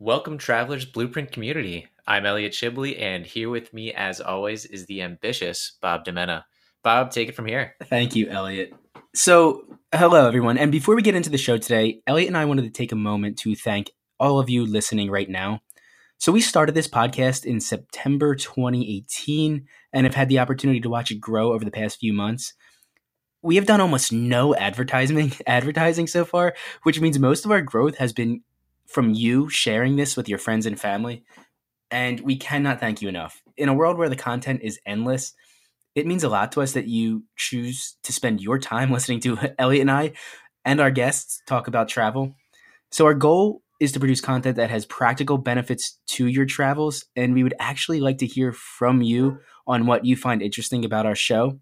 Welcome, Travelers Blueprint community. I'm Elliot Shibley, and here with me, as always, is the ambitious Bob Demena. Bob, take it from here. Thank you, Elliot. So, hello, everyone. And before we get into the show today, Elliot and I wanted to take a moment to thank all of you listening right now. So, we started this podcast in September 2018 and have had the opportunity to watch it grow over the past few months. We have done almost no advertising advertising so far, which means most of our growth has been from you sharing this with your friends and family. And we cannot thank you enough. In a world where the content is endless, it means a lot to us that you choose to spend your time listening to Elliot and I and our guests talk about travel. So, our goal is to produce content that has practical benefits to your travels. And we would actually like to hear from you on what you find interesting about our show.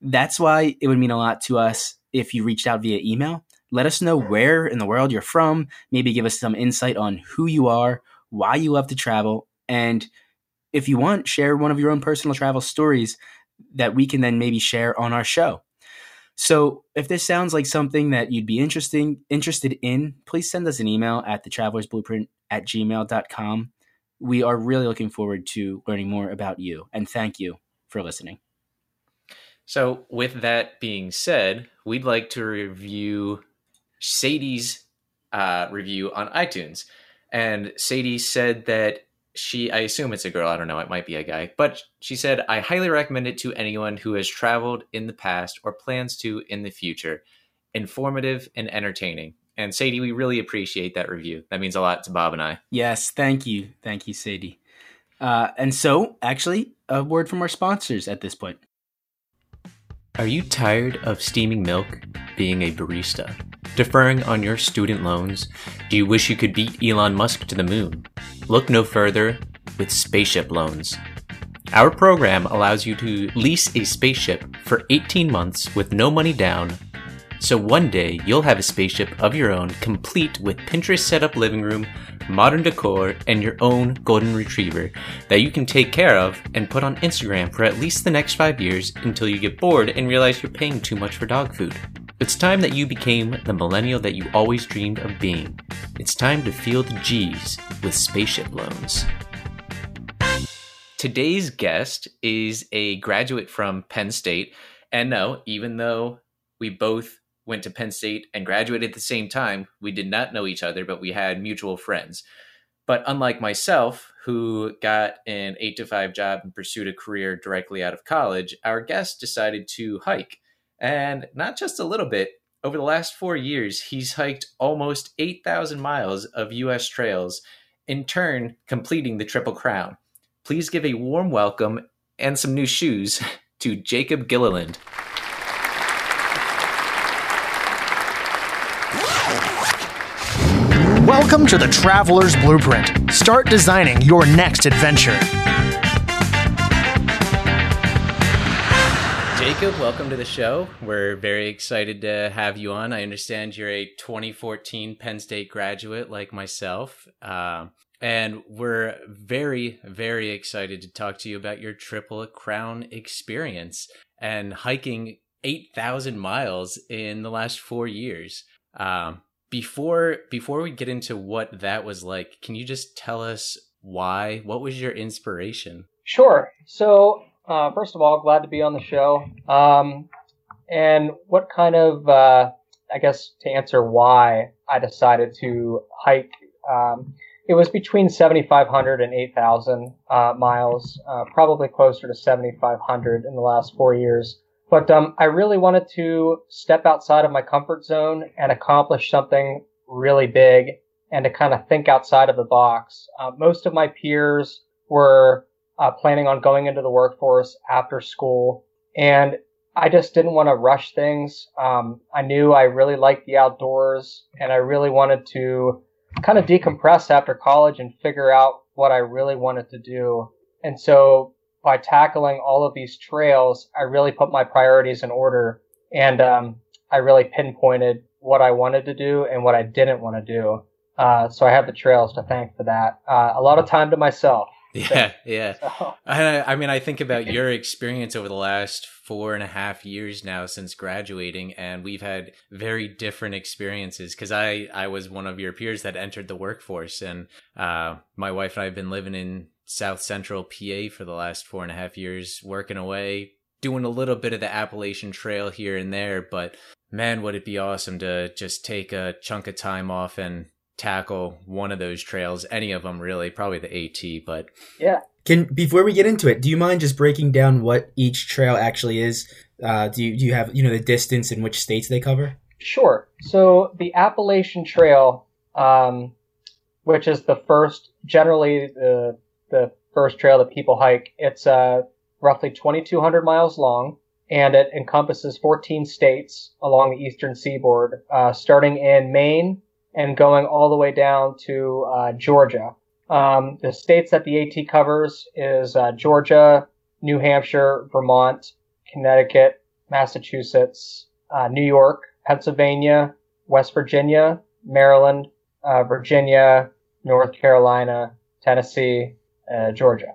That's why it would mean a lot to us if you reached out via email. Let us know where in the world you're from. Maybe give us some insight on who you are, why you love to travel, and if you want, share one of your own personal travel stories that we can then maybe share on our show. So if this sounds like something that you'd be interesting interested in, please send us an email at thetravelersblueprint at gmail.com. We are really looking forward to learning more about you and thank you for listening. So, with that being said, we'd like to review Sadie's uh, review on iTunes. And Sadie said that she, I assume it's a girl, I don't know, it might be a guy, but she said, I highly recommend it to anyone who has traveled in the past or plans to in the future. Informative and entertaining. And Sadie, we really appreciate that review. That means a lot to Bob and I. Yes, thank you. Thank you, Sadie. Uh, and so, actually, a word from our sponsors at this point. Are you tired of steaming milk, being a barista, deferring on your student loans? Do you wish you could beat Elon Musk to the moon? Look no further with Spaceship Loans. Our program allows you to lease a spaceship for 18 months with no money down. So one day you'll have a spaceship of your own, complete with Pinterest setup living room, modern decor, and your own golden retriever that you can take care of and put on Instagram for at least the next five years until you get bored and realize you're paying too much for dog food. It's time that you became the millennial that you always dreamed of being. It's time to feel the G's with spaceship loans. Today's guest is a graduate from Penn State. And no, even though we both went to Penn State and graduated at the same time. We did not know each other, but we had mutual friends. But unlike myself, who got an eight to five job and pursued a career directly out of college, our guest decided to hike. And not just a little bit. Over the last four years, he's hiked almost 8,000 miles of U.S. trails, in turn, completing the Triple Crown. Please give a warm welcome and some new shoes to Jacob Gilliland. Welcome to the Traveler's Blueprint. Start designing your next adventure. Jacob, welcome to the show. We're very excited to have you on. I understand you're a 2014 Penn State graduate like myself. Uh, and we're very, very excited to talk to you about your Triple Crown experience and hiking 8,000 miles in the last four years. Um, before before we get into what that was like, can you just tell us why? What was your inspiration? Sure. So uh, first of all, glad to be on the show. Um, and what kind of uh, I guess to answer why I decided to hike. Um, it was between 7,500 and 8,000 uh, miles, uh, probably closer to 7,500 in the last four years. But um, I really wanted to step outside of my comfort zone and accomplish something really big and to kind of think outside of the box. Uh, most of my peers were uh, planning on going into the workforce after school, and I just didn't want to rush things. Um, I knew I really liked the outdoors, and I really wanted to kind of decompress after college and figure out what I really wanted to do. And so by tackling all of these trails, I really put my priorities in order and um, I really pinpointed what I wanted to do and what I didn't want to do. Uh, so I have the trails to thank for that. Uh, a lot of time to myself. Yeah, yeah. So, I, I mean, I think about your experience over the last four and a half years now since graduating, and we've had very different experiences. Because I, I was one of your peers that entered the workforce, and uh, my wife and I have been living in South Central PA for the last four and a half years, working away, doing a little bit of the Appalachian Trail here and there. But man, would it be awesome to just take a chunk of time off and tackle one of those trails, any of them really, probably the AT, but yeah. Can before we get into it, do you mind just breaking down what each trail actually is? Uh, do you do you have you know the distance in which states they cover? Sure. So the Appalachian Trail, um, which is the first, generally the the first trail that people hike, it's uh, roughly 2,200 miles long, and it encompasses 14 states along the eastern seaboard, uh, starting in Maine and going all the way down to uh, Georgia. Um, the states that the AT covers is uh, Georgia, New Hampshire, Vermont, Connecticut, Massachusetts, uh, New York, Pennsylvania, West Virginia, Maryland, uh, Virginia, North Carolina, Tennessee, uh, Georgia.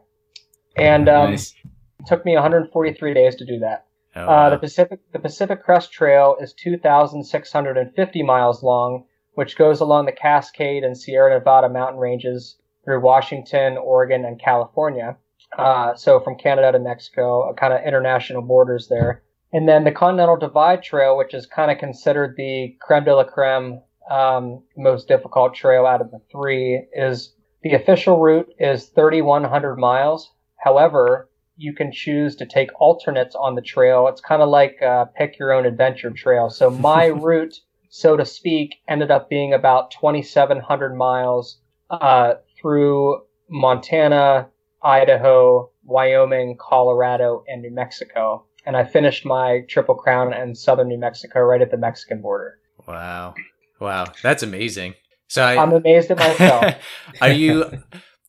And um, Nice. it took me 143 days to do that. oh, Uh, wow. the Pacific the Pacific Crest Trail is 2,650 miles long, which goes along the Cascade and Sierra Nevada mountain ranges through Washington, Oregon, and California. Uh, so from Canada to Mexico, kind of international borders there. And then the Continental Divide Trail, which is kind of considered the creme de la creme, um, most difficult trail out of the three, is the official route is 3,100 miles. However, you can choose to take alternates on the trail. It's kind of like uh, pick your own adventure trail. So my route, so to speak, ended up being about 2,700 miles uh, through Montana, Idaho, Wyoming, Colorado, and New Mexico. And I finished my Triple Crown in southern New Mexico, right at the Mexican border. wow, wow, that's amazing. So I, I'm amazed at myself. are you?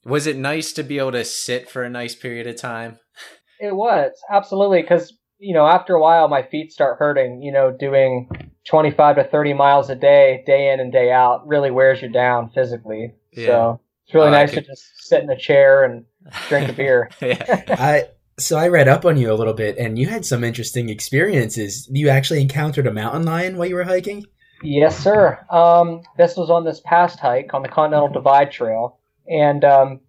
Was it nice to be able to sit for a nice period of time? It was absolutely because you know after a while my feet start hurting. You know, doing 25 to 30 miles a day, day in and day out, really wears you down physically. Yeah. So it's really I nice could- to just sit in a chair and drink a beer. yeah. I so I read up on you a little bit, and you had some interesting experiences. You actually encountered a mountain lion while you were hiking. Yes, sir. Um, this was on this past hike on the Continental Divide Trail, and um,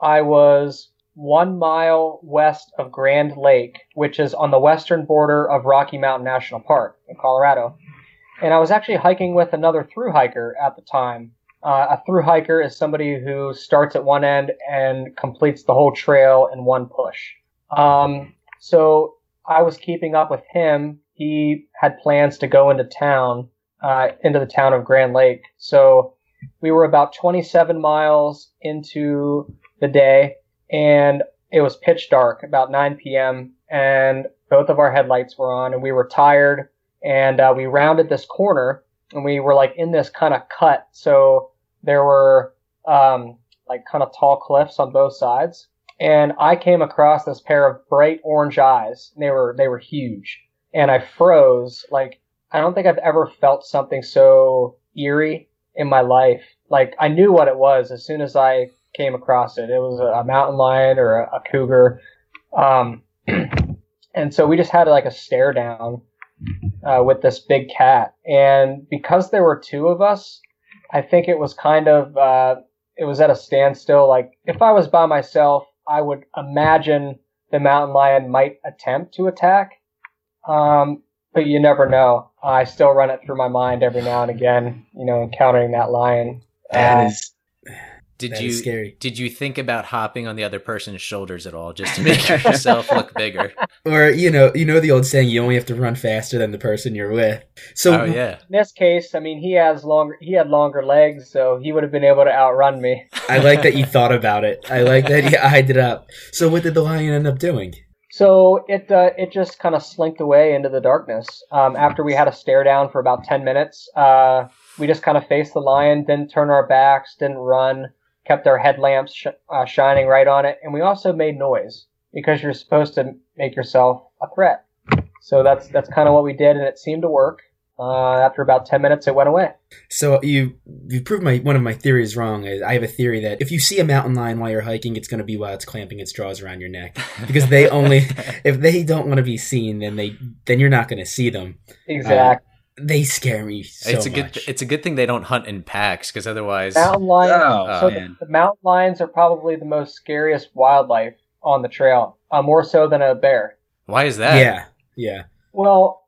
I was one mile west of Grand Lake, which is on the western border of Rocky Mountain National Park in Colorado. And I was actually hiking with another through hiker at the time. Uh, a through hiker is somebody who starts at one end and completes the whole trail in one push. Um, so I was keeping up with him. He had plans to go into town uh, into the town of Grand Lake. So we were about 27 miles into the day, and it was pitch dark, about 9 p.m., and both of our headlights were on, and we were tired, and uh, we rounded this corner, and we were like in this kind of cut. So there were um, like kind of tall cliffs on both sides, and I came across this pair of bright orange eyes. They were they were huge, and I froze like I don't think I've ever felt something so eerie in my life. Like I knew what it was as soon as I came across it. It was a, a mountain lion or a, a cougar. Um, and so we just had like a stare down uh, with this big cat. And because there were two of us, I think it was kind of uh, it was at a standstill. Like if I was by myself, I would imagine the mountain lion might attempt to attack. Um, but you never know. I still run it through my mind every now and again, you know, encountering that lion. That Uh, is Did that you scary. did you think about hopping on the other person's shoulders at all, just to make yourself look bigger? Or you know, you know the old saying, you only have to run faster than the person you're with. So oh yeah, in this case, I mean, he has longer, he had longer legs, so he would have been able to outrun me. I like that you thought about it. I like that you eyed it up. So what did the lion end up doing? So it uh, it just kind of slinked away into the darkness. Um, after we had a stare down for about ten minutes, uh, we just kind of faced the lion, didn't turn our backs, didn't run, kept our headlamps sh- uh, shining right on it, and we also made noise because you're supposed to make yourself a threat. So that's that's kind of what we did, and it seemed to work. Uh, after about 10 minutes, it went away. So you you proved my one of my theories wrong. I have a theory that if you see a mountain lion while you're hiking, it's going to be while it's clamping its jaws around your neck because they only if they don't want to be seen, then they then you're not going to see them. Exactly. They scare me so it's a much. good it's a good thing they don't hunt in packs because otherwise mountain lions. Oh, so man. the, the mountain lions are probably the most scariest wildlife on the trail, uh, more so than a bear. why is that? yeah, yeah. Well,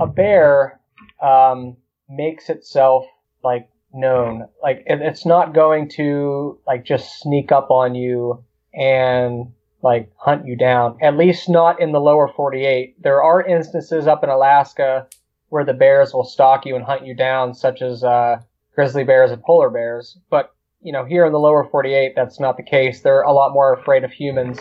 a bear um, makes itself like known. Like it, it's not going to like just sneak up on you and like hunt you down. At least not in the lower 48. There are instances up in Alaska where the bears will stalk you and hunt you down, such as uh, grizzly bears and polar bears. But you know, here in the lower 48, that's not the case. They're a lot more afraid of humans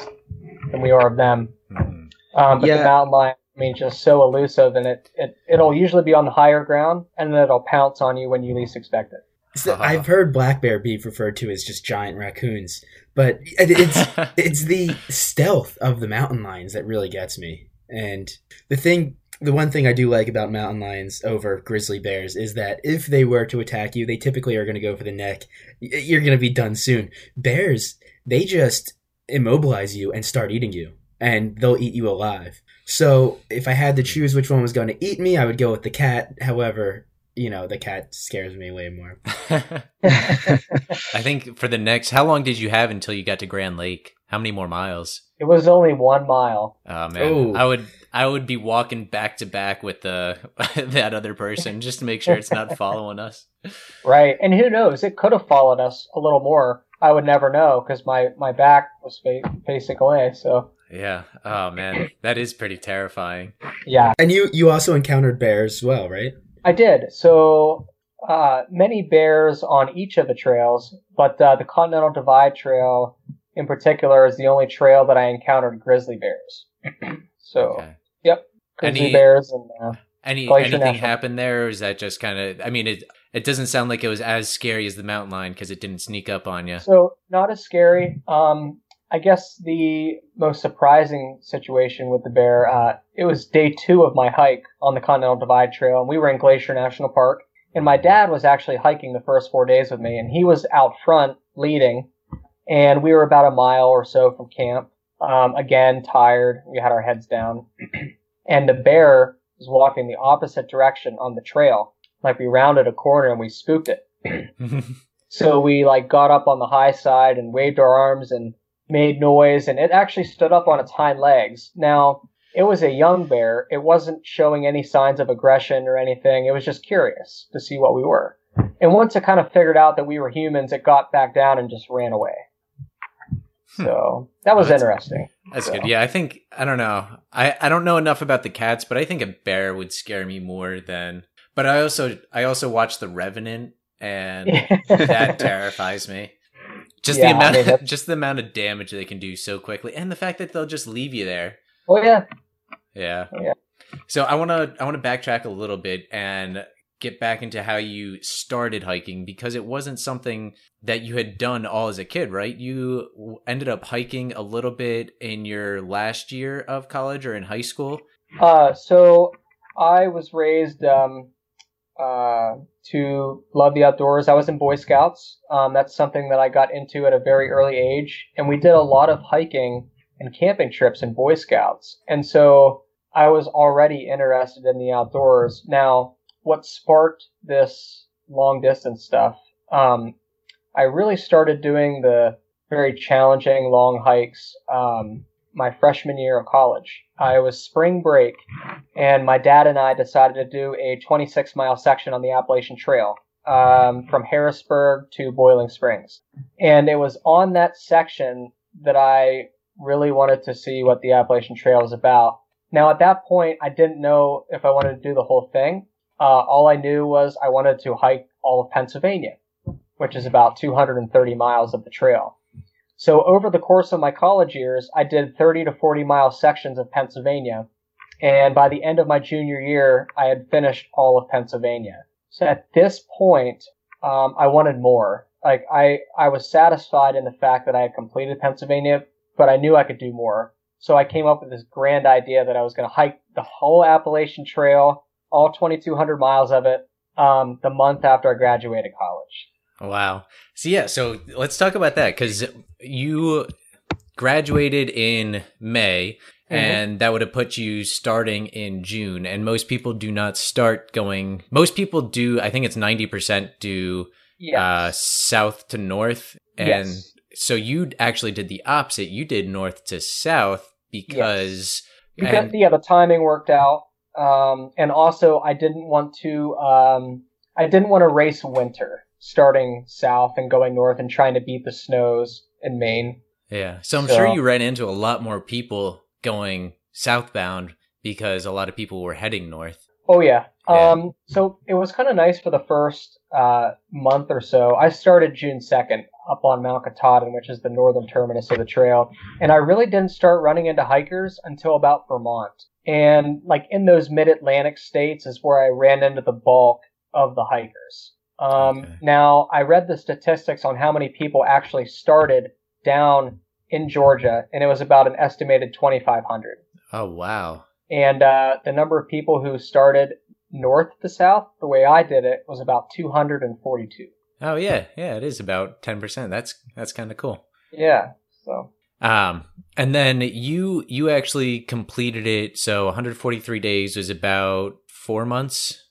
than we are of them. Mhm. Um, but Yeah. the mountain lion, I mean, just so elusive, and it, it it'll usually be on the higher ground, and then it'll pounce on you when you least expect it. So Uh-huh. I've heard black bear be referred to as just giant raccoons, but it's it's the stealth of the mountain lions that really gets me. And the thing, the one thing I do like about mountain lions over grizzly bears is that if they were to attack you, they typically are going to go for the neck. You're going to be done soon. Bears, they just immobilize you and start eating you, and they'll eat you alive. So if I had to choose which one was going to eat me, I would go with the cat. However, you know, the cat scares me way more. I think for the next, how long did you have until you got to Grand Lake? How many more miles? It was only one mile. Oh man, Oh. I would I would be walking back to back with the that other person just to make sure it's not following us. Right, and who knows? It could have followed us a little more. I would never know because my my back was fa- facing away. So Yeah. Oh man, that is pretty terrifying. yeah, And you you also encountered bears as well, right? I did. So uh, many bears on each of the trails, but uh, the Continental Divide Trail in particular is the only trail that I encountered grizzly bears. so Okay. Grizzly Any- bears and uh, Any anything National. happened there, or is that just kind of? I mean, it it doesn't sound like it was as scary as the mountain lion because it didn't sneak up on you. So not as scary. Um, I guess the most surprising situation with the bear. Uh, it was day two of my hike on the Continental Divide Trail, and we were in Glacier National Park. And my dad was actually hiking the first four days with me, and he was out front leading. And we were about a mile or so from camp. Um, again, tired. We had our heads down, and the bear was walking the opposite direction on the trail. Like we rounded a corner and we spooked it. So we like got up on the high side and waved our arms and made noise and it actually stood up on its hind legs. Now, it was a young bear. It wasn't showing any signs of aggression or anything. It was just curious to see what we were. And once it kind of figured out that we were humans, it got back down and just ran away. Hmm. So that was interesting. That's So- good. Yeah, I think I don't know. I I don't know enough about the cats, but I think a bear would scare me more than. But I also I also watched The Revenant, and that terrifies me. Just Yeah, the I amount, mean, that's- just the amount of damage they can do so quickly, and the fact that they'll just leave you there. oh yeah. Yeah. Yeah. So I want to I want to backtrack a little bit and get back into how you started hiking because it wasn't something that you had done all as a kid, right? You ended up hiking a little bit in your last year of college or in high school. Uh, so I was raised um, uh, to love the outdoors. I was in Boy Scouts. Um, that's something that I got into at a very early age, and we did a lot of hiking and camping trips in Boy Scouts. And so I was already interested in the outdoors. Now, what sparked this long distance stuff? Um, I really started doing the very challenging long hikes um, my freshman year of college. I was spring break, and my dad and I decided to do a 26 mile section on the Appalachian Trail um, from Harrisburg to Boiling Springs. And it was on that section that I really wanted to see what the Appalachian Trail was about. Now, at that point, I didn't know if I wanted to do the whole thing. Uh, all I knew was I wanted to hike all of Pennsylvania, which is about 230 miles of the trail. So over the course of my college years, I did 30 to 40 mile sections of Pennsylvania. And by the end of my junior year, I had finished all of Pennsylvania. So at this point, um, I wanted more. Like I, I was satisfied in the fact that I had completed Pennsylvania, but I knew I could do more. So I came up with this grand idea that I was going to hike the whole Appalachian Trail all 2,200 miles of it, um, the month after I graduated college. Wow. So yeah, so let's talk about that because you graduated in May, Mhm. and that would have put you starting in June. And most people do not start going. Most people do. I think it's ninety percent do Yes. uh, south to north, and Yes. so you actually did the opposite. You did north to south because. because and- yeah, the timing worked out, um, and also I didn't want to. Um, I didn't want to race winter, starting south and going north and trying to beat the snows in Maine. Yeah. So I'm So- sure you ran into a lot more people going southbound because a lot of people were heading north. Oh yeah. Yeah. Um, so it was kind of nice for the first uh, month or so. I started June second up on Mount Katahdin, which is the northern terminus of the trail, and I really didn't start running into hikers until about Vermont. And like in those mid-Atlantic states is where I ran into the bulk of the hikers. Um, Okay. Now I read the statistics on how many people actually started down in Georgia, and it was about an estimated 2,500 Oh wow. and uh, the number of people who started north to south, the way I did it, was about 242. Oh yeah, yeah, it is about ten percent. That's that's kind of cool. Yeah. So Um, and then you you actually completed it. So 143 days was about four months.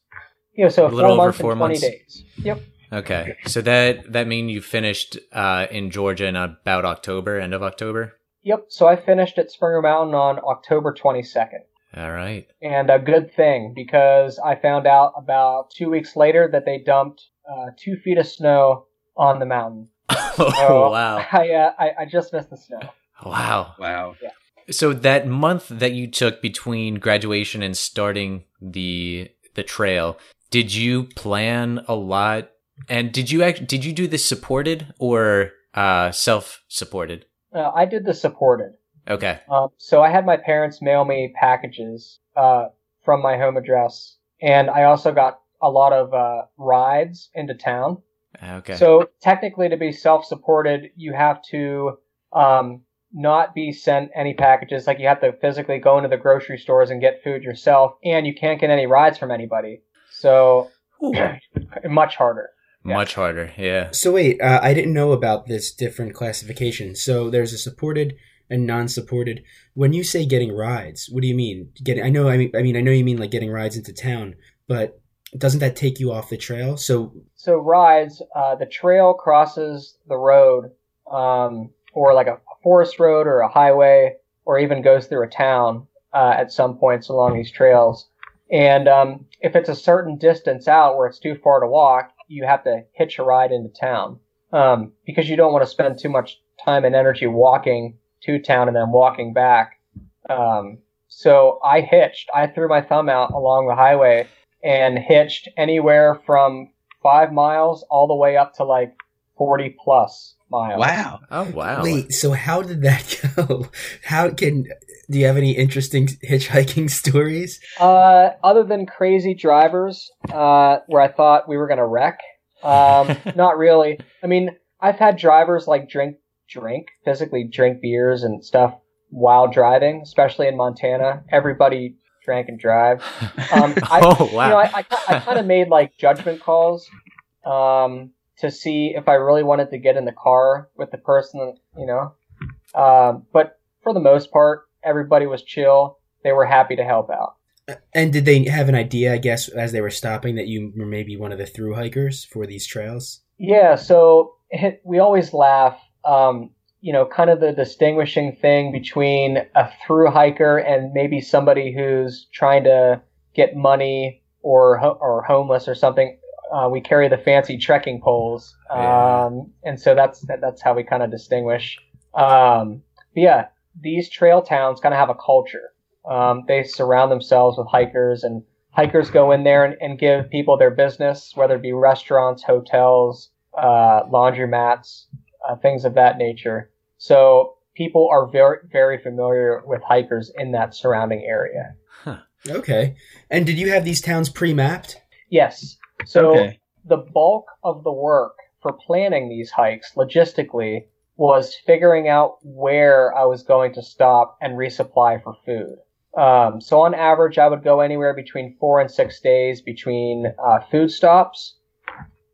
yeah, so A little four over four and 20 months. days. Yep. Okay, so that that mean you finished uh, in Georgia in about October, end of October. Yep. So I finished at Springer Mountain on October 22nd. All right. And a good thing because I found out about two weeks later that they dumped uh, two feet of snow on the mountain. oh So wow, I, uh, I I just missed the snow. wow. Wow. Yeah. So that month that you took between graduation and starting the the trail, did you plan a lot? And did you act? Did you do this supported or uh, self supported? Uh, I did the supported. Okay. Um, so I had my parents mail me packages uh, from my home address, and I also got a lot of uh, rides into town. Okay. So technically, to be self-supported, you have to um, not be sent any packages. Like you have to physically go into the grocery stores and get food yourself, and you can't get any rides from anybody. So much harder. much harder. Yeah. So wait, uh, I didn't know about this different classification. So there's a supported and non-supported. When you say getting rides, what do you mean? Getting? I know. I mean, I mean, I know you mean like getting rides into town, but doesn't that take you off the trail? So So rides, uh, the trail crosses the road, um, or like a forest road or a highway, or even goes through a town uh, at some points along these trails. And um, if it's a certain distance out where it's too far to walk, you have to hitch a ride into town um, because you don't want to spend too much time and energy walking to town and then walking back. Um, so I hitched. I threw my thumb out along the highway and hitched anywhere from five miles all the way up to like 40 plus miles. Wow. Oh wow. wait, so how did that go? How can? Do you have any interesting hitchhiking stories? Uh, other than crazy drivers, uh, where I thought we were going to wreck, um, not really. I mean, I've had drivers like drink, drink, physically drink beers and stuff while driving, especially in Montana. Everybody drank and drive. Um, I, oh wow. You know, I, I, I kind of made like judgment calls um, to see if I really wanted to get in the car with the person, you know. Um, but for the most part, everybody was chill. They were happy to help out. And did they have an idea? I guess as they were stopping, that you were maybe one of the through hikers for these trails. Yeah, so it, we always laugh. Um, you know, kind of the distinguishing thing between a through hiker and maybe somebody who's trying to get money or or homeless or something. Uh, we carry the fancy trekking poles, um, Yeah. and so that's that, that's how we kind of distinguish. Um, but yeah, these trail towns kind of have a culture. Um, they surround themselves with hikers, and hikers go in there and, and give people their business, whether it be restaurants, hotels, uh, laundromats, uh, things of that nature. So people are very, very familiar with hikers in that surrounding area. Okay. And did you have these towns pre-mapped? Yes. So okay. the bulk of the work for planning these hikes logistically was figuring out where I was going to stop and resupply for food. Um, so on average, I would go anywhere between four and six days between uh, food stops,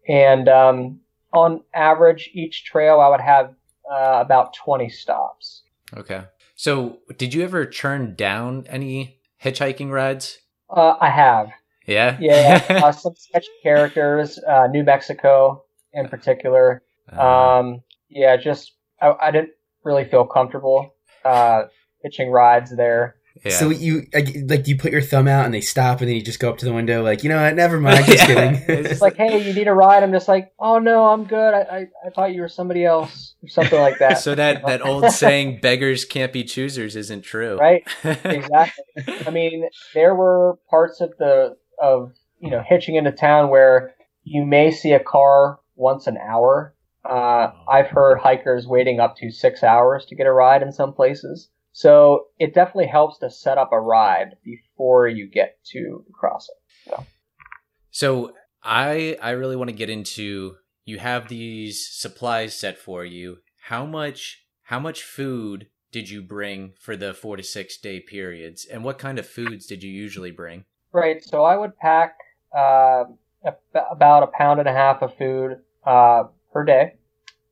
and um, on average, each trail I would have uh, about 20 stops. Okay. So, did you ever turn down any hitchhiking rides? Uh, I have. Yeah. Yeah. uh, some sketchy characters, uh, New Mexico in particular. Uh, Um, yeah, just I, I didn't really feel comfortable uh, hitching rides there. Yeah. So you like, like you put your thumb out and they stop and then you just go up to the window like you know what never mind just Yeah. kidding. It's It's like, hey, you need a ride? I'm just like, oh no, I'm good. I, I, I thought you were somebody else or something like that. so that that old saying "beggars can't be choosers" isn't true, right? exactly. I mean, there were parts of the of you know hitching into town where you may see a car once an hour. Uh, I've heard hikers waiting up to six hours to get a ride in some places. So it definitely helps to set up a ride before you get to the crossing. So I I really want to get into you have these supplies set for you. How much how much food did you bring for the 4 to 6 day periods and what kind of foods did you usually bring? Right. So I would pack uh, about a pound and a half of food uh, per day.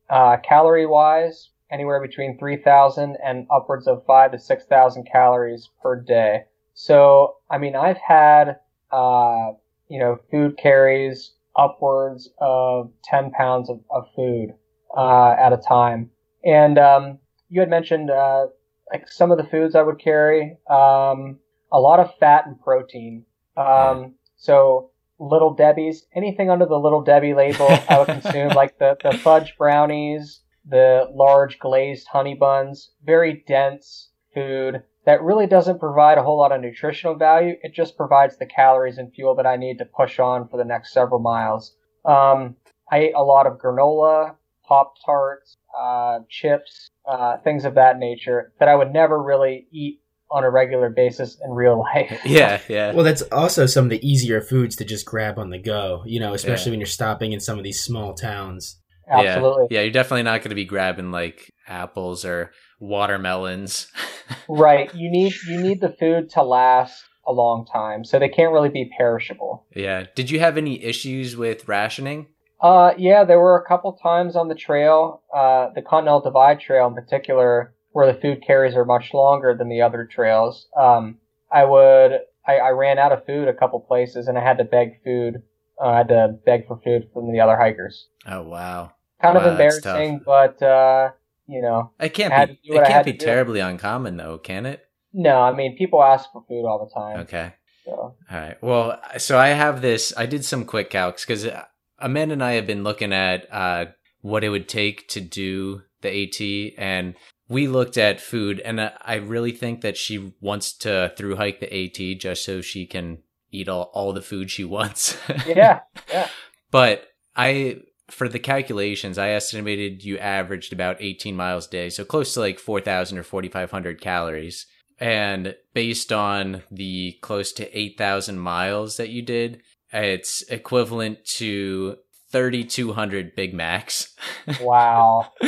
Uh, calorie wise, anywhere between 3,000 and upwards of 5 to 6,000 calories per day. So, I mean, I've had, uh, you know, food carries upwards of 10 pounds of, of food uh, at a time. And um, you had mentioned uh, like some of the foods I would carry. Um, a lot of fat and protein. Um, so Little Debbie's, anything under the Little Debbie label, I would consume, like the, the fudge brownies, the large glazed honey buns, very dense food that really doesn't provide a whole lot of nutritional value. It just provides the calories and fuel that I need to push on for the next several miles. Um, I ate a lot of granola, Pop Tarts, uh, chips, uh, things of that nature that I would never really eat on a regular basis in real life. Yeah, yeah. Well, that's also some of the easier foods to just grab on the go. You know, especially Yeah. when you're stopping in some of these small towns. Absolutely. Yeah. yeah, you're definitely not going to be grabbing like apples or watermelons. Right. You need you need the food to last a long time, so they can't really be perishable. yeah. Did you have any issues with rationing? Uh, yeah, there were a couple times on the trail, uh, the Continental Divide Trail in particular, where the food carries are much longer than the other trails. Um, I would, I, I ran out of food a couple places and I had to beg food. Uh, I had to beg for food from the other hikers. Oh wow. Kind of Wow, that's embarrassing, but, uh, you know, It can't be it can't be terribly uncommon though, can it? no, I mean, people ask for food all the time. Okay. So. All right. Well, so I have this. I did some quick calcs because Amanda and I have been looking at uh, what it would take to do the AT, and we looked at food, and I I really think that she wants to through hike the AT just so she can eat all, all the food she wants. Yeah, yeah. But I, for the calculations, I estimated you averaged about 18 miles a day, so close to like 4,000 or 4,500 calories. And based on the close to 8,000 miles that you did, it's equivalent to 3,200 Big Macs. Wow.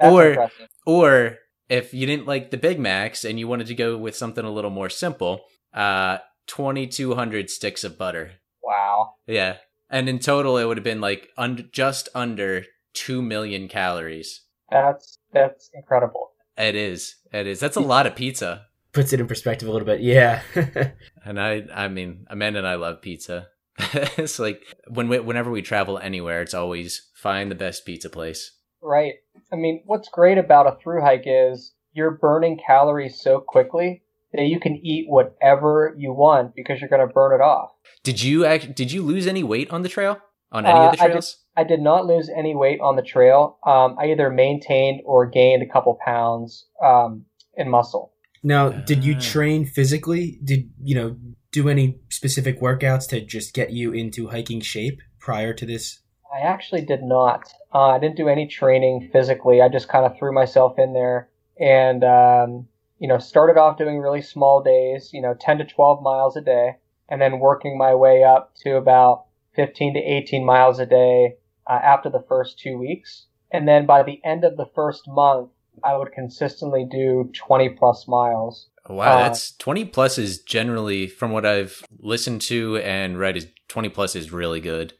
Or, impressive. or if you didn't like the Big Macs and you wanted to go with something a little more simple, uh, 2,200 sticks of butter. Wow. Yeah. And in total, it would have been like un- just under 2 million calories. That's, that's incredible. It is. It is. That's a lot of pizza. Puts it in perspective a little bit. Yeah. And I, I mean, Amanda and I love pizza. it's like when we, whenever we travel anywhere, it's always find the best pizza place. Right. I mean, what's great about a through hike is you're burning calories so quickly that you can eat whatever you want because you're going to burn it off. Did you act, did you lose any weight on the trail? On any Uh, of the I did- trails? I did not lose any weight on the trail. Um, I either maintained or gained a couple pounds um, in muscle. now, did you Ah. train physically? Did you know do any specific workouts to just get you into hiking shape prior to this? I actually did not. Uh, I didn't do any training physically. I just kind of threw myself in there and, um, you know, started off doing really small days, you know, 10 to 12 miles a day, and then working my way up to about 15 to 18 miles a day uh, after the first two weeks. And then by the end of the first month, I would consistently do 20 plus miles. Wow, Uh, that's 20 plus is generally, from what I've listened to and read, is 20 plus is really good.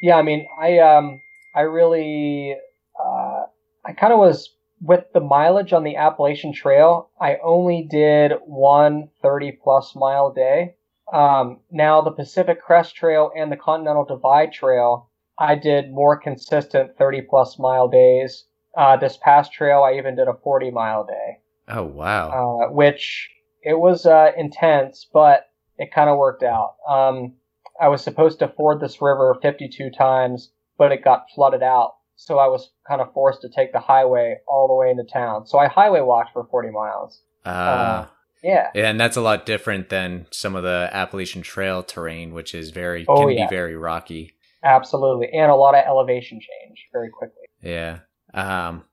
Yeah, I mean, I um, I really, uh, I kind of was with the mileage on the Appalachian Trail. I only did one 30 plus mile day. Um, now the Pacific Crest Trail and the Continental Divide Trail, I did more consistent 30 plus mile days. Uh, this past trail, I even did a 40 mile day, Oh, wow. uh, which it was uh, intense, but it kind of worked out. Um, I was supposed to ford this river 52 times, but it got flooded out. So I was kind of forced to take the highway all the way into town. So I highway walked for 40 miles. Uh, Yeah. yeah, and that's a lot different than some of the Appalachian Trail terrain, which is very, Oh, can yeah. be very rocky. Absolutely. And a lot of elevation change very quickly. Yeah. Um,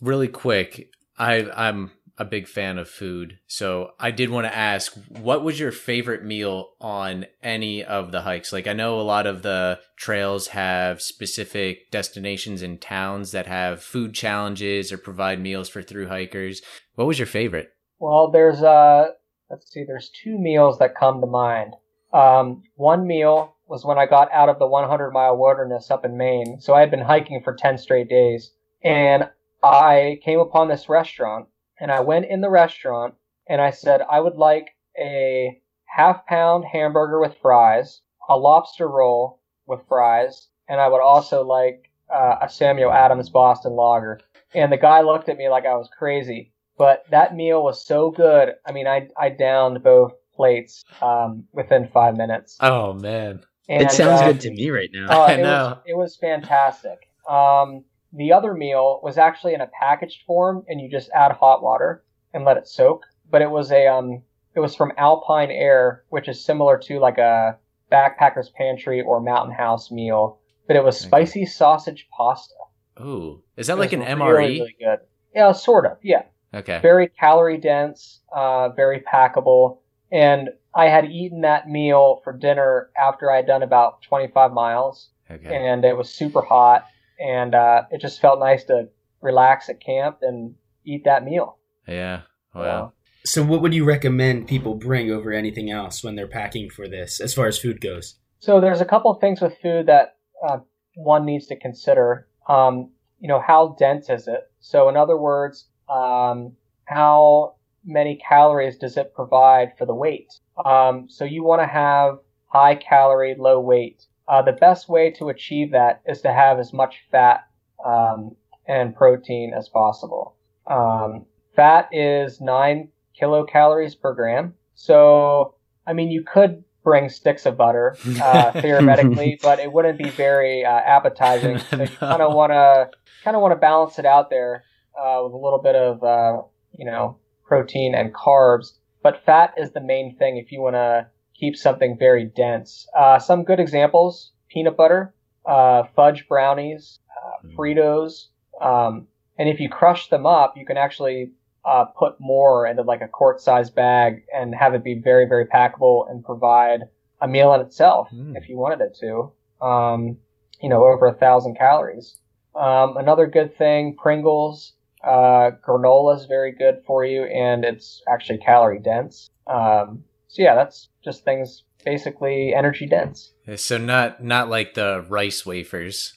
really quick, I I'm a big fan of food, so I did want to ask, what was your favorite meal on any of the hikes? Like, I know a lot of the trails have specific destinations and towns that have food challenges or provide meals for through hikers. What was your favorite? Well, there's uh let's see, there's two meals that come to mind. Um, one meal was when I got out of the 100 mile wilderness up in Maine. So I had been hiking for 10 straight days, and I came upon this restaurant, and I went in the restaurant and I said I would like a half pound hamburger with fries, a lobster roll with fries, and I would also like uh, a Samuel Adams Boston Lager. And the guy looked at me like I was crazy but that meal was so good. I mean, I I downed both plates um, within five minutes. Oh man, And, it sounds uh, good to me right now. uh, I it know. Was, it was fantastic. Um, the other meal was actually in a packaged form, and you just add hot water and let it soak. But it was a um, it was from AlpineAire, which is similar to like a backpacker's pantry or mountain house meal. But it was Okay. spicy sausage pasta. ooh, is that It like an really, MRE? Really good. Yeah, sort of. Yeah Okay. very calorie dense, uh, very packable. And I had eaten that meal for dinner after I had done about 25 miles, Okay. and it was super hot, and uh, it just felt nice to relax at camp and eat that meal. Yeah. Wow. So, what would you recommend people bring over anything else when they're packing for this, as far as food goes? So there's a couple of things with food that uh, one needs to consider. Um, you know, how dense is it? So in other words, um, how many calories does it provide for the weight? Um, so you want to have high calorie, low weight. Uh, the best way to achieve that is to have as much fat um, and protein as possible. Um, fat is nine kilocalories per gram. So, I mean, you could bring sticks of butter uh, theoretically, but it wouldn't be very uh, appetizing. So you kind of want to kind of want to balance it out there uh, with a little bit of uh, you know protein and carbs. But fat is the main thing if you want to keep something very dense. Uh, some good examples: peanut butter, uh, fudge brownies, uh, Mm. Fritos, um, and if you crush them up, you can actually uh, put more into like a quart-sized bag and have it be very, very packable and provide a meal in itself Mm. if you wanted it to. Um, you know, over a thousand calories. Um, another good thing, Pringles. Uh, granola is very good for you, and it's actually calorie dense. Um, so yeah, that's just things basically energy dense. So not not like the rice wafers.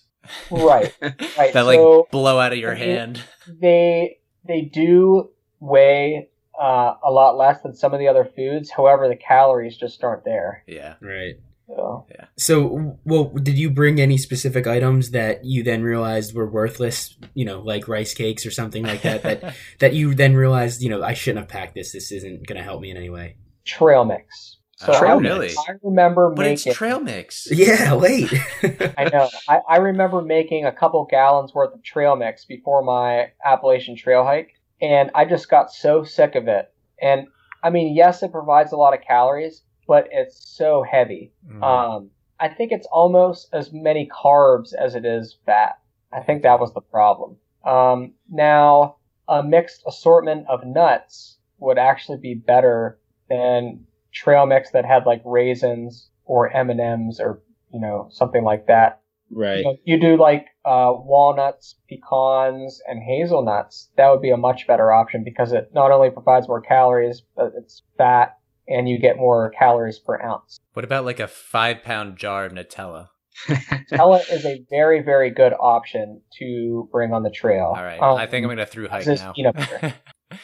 Right, right. that like blow out of your I mean, hand. they they do weigh uh, a lot less than some of the other foods. However, the calories just aren't there. Yeah. Right. So, So, well, did you bring any specific items that you then realized were worthless? You know, like rice cakes or something like that. That that you then realized, you know, I shouldn't have packed this. This isn't going to help me in any way. Trail mix. So Trail I, mix? I remember making. but it's trail mix. Yeah, wait. I know. I, I remember making a couple gallons worth of trail mix before my Appalachian trail hike, and I just got so sick of it. And I mean, yes, it provides a lot of calories, but it's so heavy. Mm. Um, I think it's almost as many carbs as it is fat. I think that was the problem. Um, now, a mixed assortment of nuts would actually be better than trail mix that had like raisins or M and M's or you know something like that. Right. you, know, you do like uh, walnuts, pecans, and hazelnuts, that would be a much better option because it not only provides more calories, but it's fat and you get more calories per ounce. What about like a five pound jar of Nutella? Nutella is a very, very good option to bring on the trail. All right, Um, I think I'm gonna through hike now. peanut butter.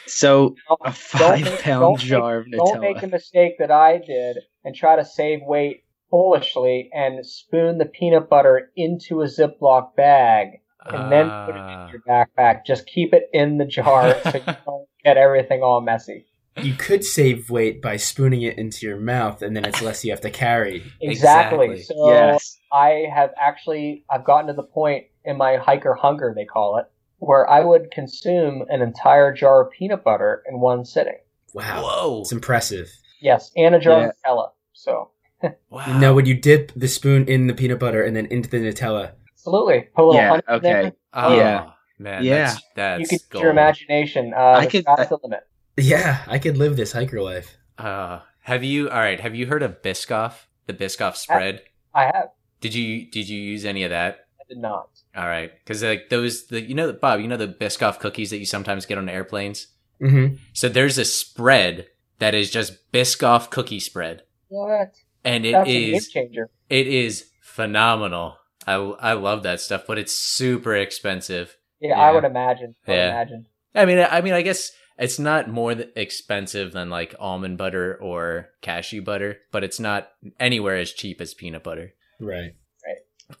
So don't- a five make- pound jar make, of Don't make the mistake that I did and try to save weight foolishly and spoon the peanut butter into a Ziploc bag and then put it Ah. in your backpack. Just keep it in the jar so you don't get everything all messy. You could save weight by spooning it into your mouth, and then it's less you have to carry. Exactly. Exactly. So Yes. I have actually I've gotten to the point in my hiker hunger they call it where I would consume an entire jar of peanut butter in one sitting. Wow, Whoa! it's impressive. Yes, and a jar Yeah. of Nutella. So Wow. Now, would you dip the spoon in the peanut butter and then into the Nutella? absolutely put a little Yeah, honey in there. okay. Oh, Yeah. man. Yeah. That's, that's you can use your imagination. Uh, I the could- sky's the limit. Yeah, I could live this hiker life. Uh, have you? All right. Have you heard of Biscoff? The Biscoff spread. I have. Did you did you use any of that? I did not. All right, because like those the you know Bob, you know the Biscoff cookies that you sometimes get on airplanes. Mm-hmm. So there's a spread that is just Biscoff cookie spread, What? and it That's a game is changer. it is phenomenal. I I love that stuff, but it's super expensive. Yeah, I would imagine. I would imagine. I mean, I mean, I guess it's not more expensive than like almond butter or cashew butter, but it's not anywhere as cheap as peanut butter. Right.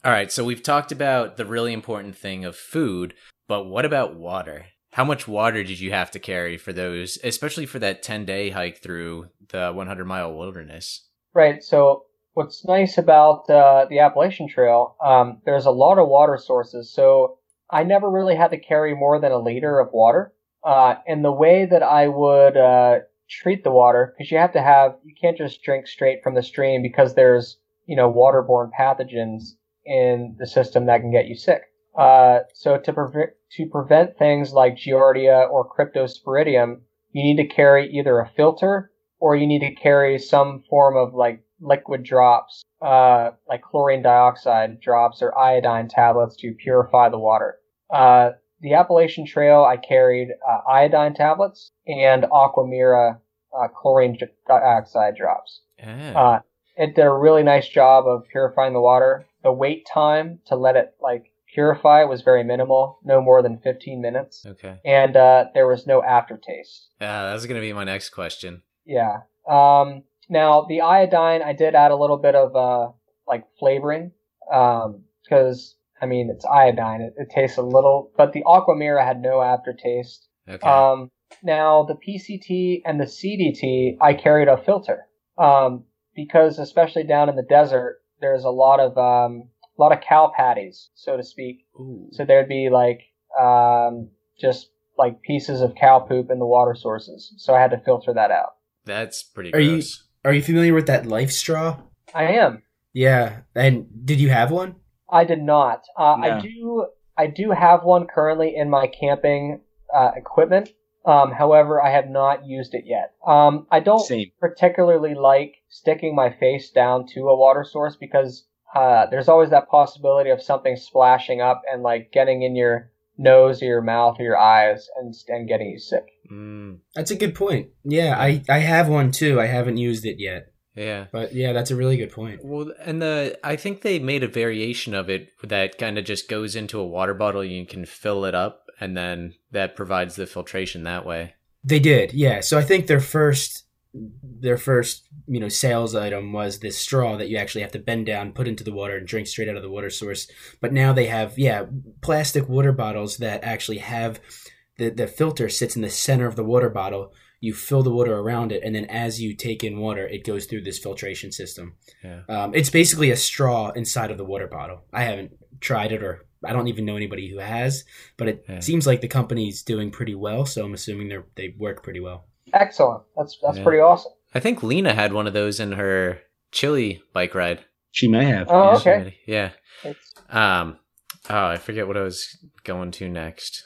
All right, so we've talked about the really important thing of food, but what about water? How much water did you have to carry for those, especially for that 10 day hike through the 100 mile wilderness? Right. So what's nice about uh, the Appalachian Trail, um, there's a lot of water sources. So I never really had to carry more than a liter of water. Uh, and the way that I would uh, treat the water, because you have to have, you can't just drink straight from the stream because there's, you know, waterborne pathogens in the system that can get you sick. Uh, so to prevent to prevent things like Giardia or Cryptosporidium, you need to carry either a filter or you need to carry some form of like liquid drops, uh, like chlorine dioxide drops or iodine tablets to purify the water. Uh, the Appalachian Trail, I carried uh, iodine tablets and Aquamira uh, chlorine dioxide drops. Yeah. Uh, it did a really nice job of purifying the water. The wait time to let it like purify was very minimal, no more than 15 minutes, okay. and uh, there was no aftertaste. Uh, that's going to be my next question. Yeah. Um, now the iodine, I did add a little bit of uh, like flavoring because I mean it's iodine. It, it tastes a little, but the Aquamira had no aftertaste. Okay. Um, now the PCT and the CDT, I carried a filter um, because especially down in the desert, there's a lot of um, a lot of cow patties, so to speak. Ooh. So there'd be like um, just like pieces of cow poop in the water sources. So I had to filter that out. That's pretty Are you- gross. Are you familiar with that LifeStraw? I am. Yeah. And did you have one? I did not. Uh, I do. I do have one currently in my camping uh, equipment. Um, however, I have not used it yet. Um, I don't Same. particularly like sticking my face down to a water source because uh, there's always that possibility of something splashing up and like getting in your nose or your mouth or your eyes and and getting you sick. Mm, That's a good point. Yeah, I, I have one too. I haven't used it yet. yeah. But yeah, that's a really good point. Well, and the I think they made a variation of it that kind of just goes into a water bottle. You can fill it up, and then that provides the filtration that way. They did, yeah. So I think their first their first, you know, sales item was this straw that you actually have to bend down, put into the water and drink straight out of the water source. But now they have, yeah, plastic water bottles that actually have the the filter sits in the center of the water bottle. You fill the water around it, and then as you take in water, it goes through this filtration system. Yeah. Um, it's basically a straw inside of the water bottle. I haven't tried it, or I don't even know anybody who has, but it Yeah. seems like the company's doing pretty well. So I'm assuming they they work pretty well. Excellent. That's that's Yeah. pretty awesome. I think Lena had one of those in her Chile bike ride. She may have. Oh, yeah. okay. Yeah. It's, Um. Oh, I forget what I was going to next.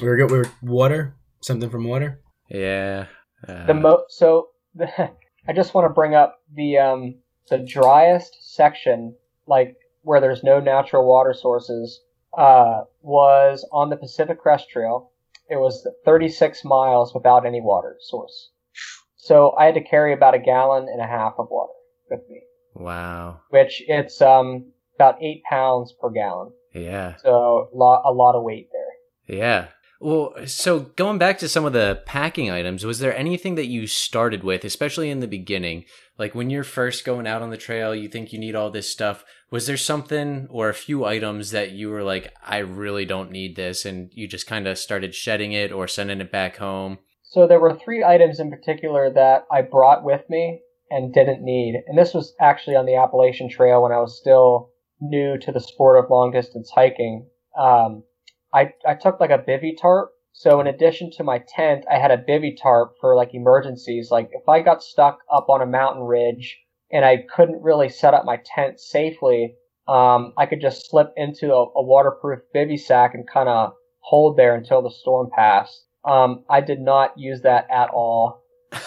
We were, we were water, something from water. Yeah. Uh, the mo so the, I just want to bring up the um the driest section like where there's no natural water sources uh, was on the Pacific Crest Trail. It was 36 miles without any water source. So I had to carry about a gallon and a half of water with me, Wow. which it's um, about eight pounds per gallon. Yeah. So a lot, a lot of weight there. Yeah. Well, so going back to some of the packing items, was there anything that you started with, especially in the beginning? Like when you're first going out on the trail, you think you need all this stuff. Was there something or a few items that you were like, I really don't need this, and you just kind of started shedding it or sending it back home? So there were three items in particular that I brought with me and didn't need. And this was actually on the Appalachian Trail when I was still new to the sport of long distance hiking. Um, I, I took like a bivy tarp. So in addition to my tent, I had a bivy tarp for like emergencies. Like if I got stuck up on a mountain ridge and I couldn't really set up my tent safely, um, I could just slip into a, a waterproof bivy sack and kind of hold there until the storm passed. Um, I did not use that at all.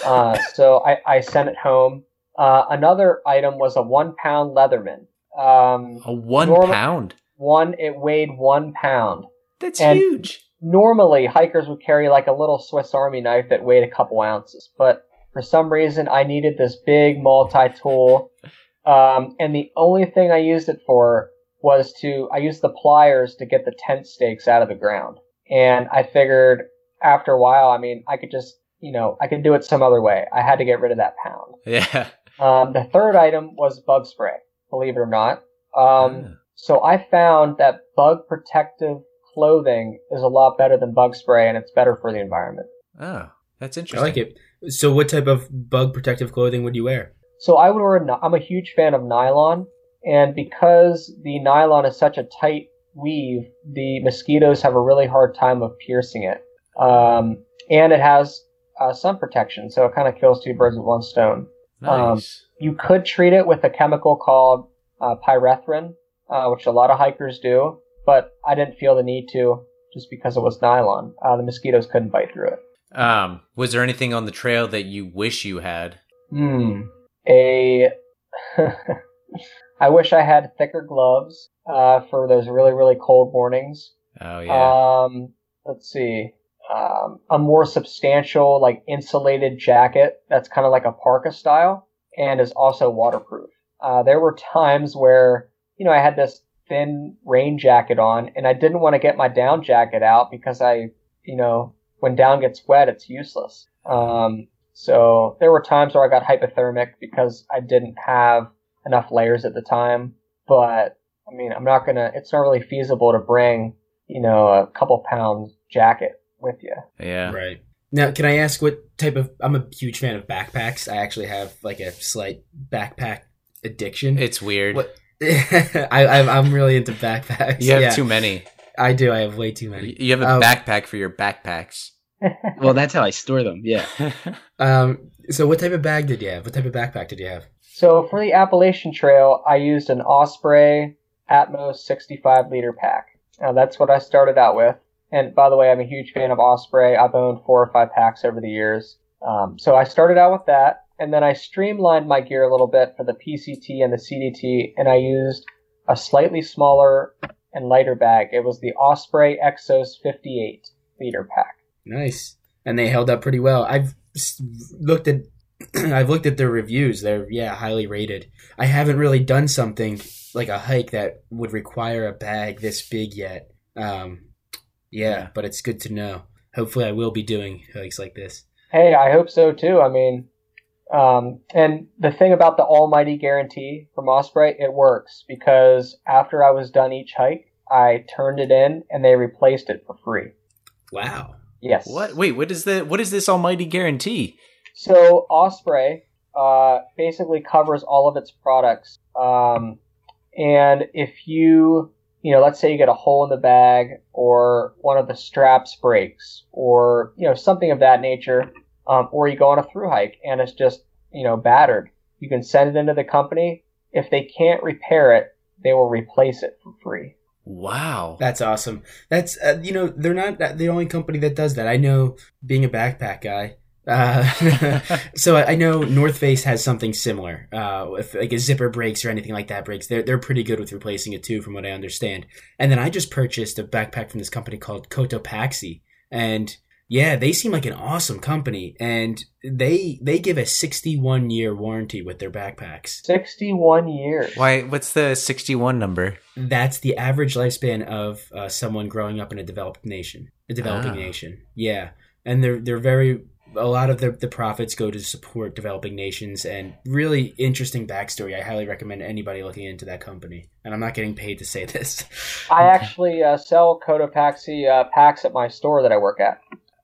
Uh, so I, I sent it home. Uh, another item was a one pound Leatherman. Um, A one Normal- pound. one, it weighed one pound. That's And- huge. Normally, hikers would carry like a little Swiss Army knife that weighed a couple ounces, but for some reason, I needed this big multi-tool. Um, and the only thing I used it for was to, I used the pliers to get the tent stakes out of the ground. And I figured after a while, I mean, I could just, you know, I could do it some other way. I had to get rid of that pound. Yeah. Um, the third item was bug spray, believe it or not. Um, so I found that bug protective clothing is a lot better than bug spray and it's better for the environment. Oh, that's interesting. I interesting. like it. So, what type of bug protective clothing would you wear? So I would wear, a I'm a huge fan of nylon and because the nylon is such a tight weave, the mosquitoes have a really hard time of piercing it. Um, and it has uh, sun protection, so it kind of kills two birds with one stone. Nice. You could treat it with a chemical called uh, pyrethrin, uh, which a lot of hikers do, but I didn't feel the need to just because it was nylon. Uh, the mosquitoes couldn't bite through it. Um, was there anything on the trail that you wish you had? Hmm. A. I wish I had thicker gloves uh, for those really really cold mornings. Oh yeah. Um, let's see. Um, a more substantial, like insulated jacket that's kind of like a parka style and is also waterproof. Uh, there were times where, you know, I had this thin rain jacket on and I didn't want to get my down jacket out because I, you know, when down gets wet, it's useless. Um, so there were times where I got hypothermic because I didn't have enough layers at the time. But I mean, I'm not gonna, it's not really feasible to bring, you know, a couple pounds jacket with you. yeah. Right. Now, can I ask what type of? I'm a huge fan of backpacks. I actually have like a slight backpack addiction. It's weird. What- I, I'm, I'm really into backpacks. You have yeah, too many. I do. I have way too many. You have a Um, backpack for your backpacks. Well, that's how I store them. Yeah. Um. So, what type of bag did you have? What type of backpack did you have? So for the Appalachian Trail, I used an Osprey Atmos 65 liter pack. Now that's what I started out with. And by the way, I'm a huge fan of Osprey. I've owned four or five packs over the years. Um, so I started out with that, and then I streamlined my gear a little bit for the PCT and the CDT, and I used a slightly smaller and lighter bag. It was the Osprey Exos 58 liter pack. Nice. And they held up pretty well. I've looked at I've looked at their reviews. They're yeah, highly rated. I haven't really done something like a hike that would require a bag this big yet. Um yeah, Yeah. but it's good to know. Hopefully I will be doing hikes like this. Hey, I hope so too. I mean, um, and the thing about the almighty guarantee from Osprey, it works because after I was done each hike, I turned it in and they replaced it for free. Wow. Yes. what? Wait, what is the what is this almighty guarantee? So Osprey uh, basically covers all of its products. Um, and if you, you know, let's say you get a hole in the bag or one of the straps breaks or, you know, something of that nature, um, or you go on a through hike and it's just, you know, battered, you can send it into the company. If they can't repair it, they will replace it for free. Wow. That's awesome. That's uh, you know they're not the only company that does that. I know being a backpack guy. Uh, so I I know North Face has something similar. Uh, if like a zipper breaks or anything like that breaks, they're they're pretty good with replacing it too, from what I understand. And then I just purchased a backpack from this company called Cotopaxi, and yeah, they seem like an awesome company, and they they give a 61 year warranty with their backpacks. 61 years. Why? What's the sixty-one number? That's the average lifespan of uh, someone growing up in a developed nation, a developing Ah. nation. Yeah, and they're they're very a lot of the the profits go to support developing nations, and really interesting backstory. I highly recommend anybody looking into that company. And I'm not getting paid to say this. I actually uh, sell Cotopaxi uh, packs at my store that I work at.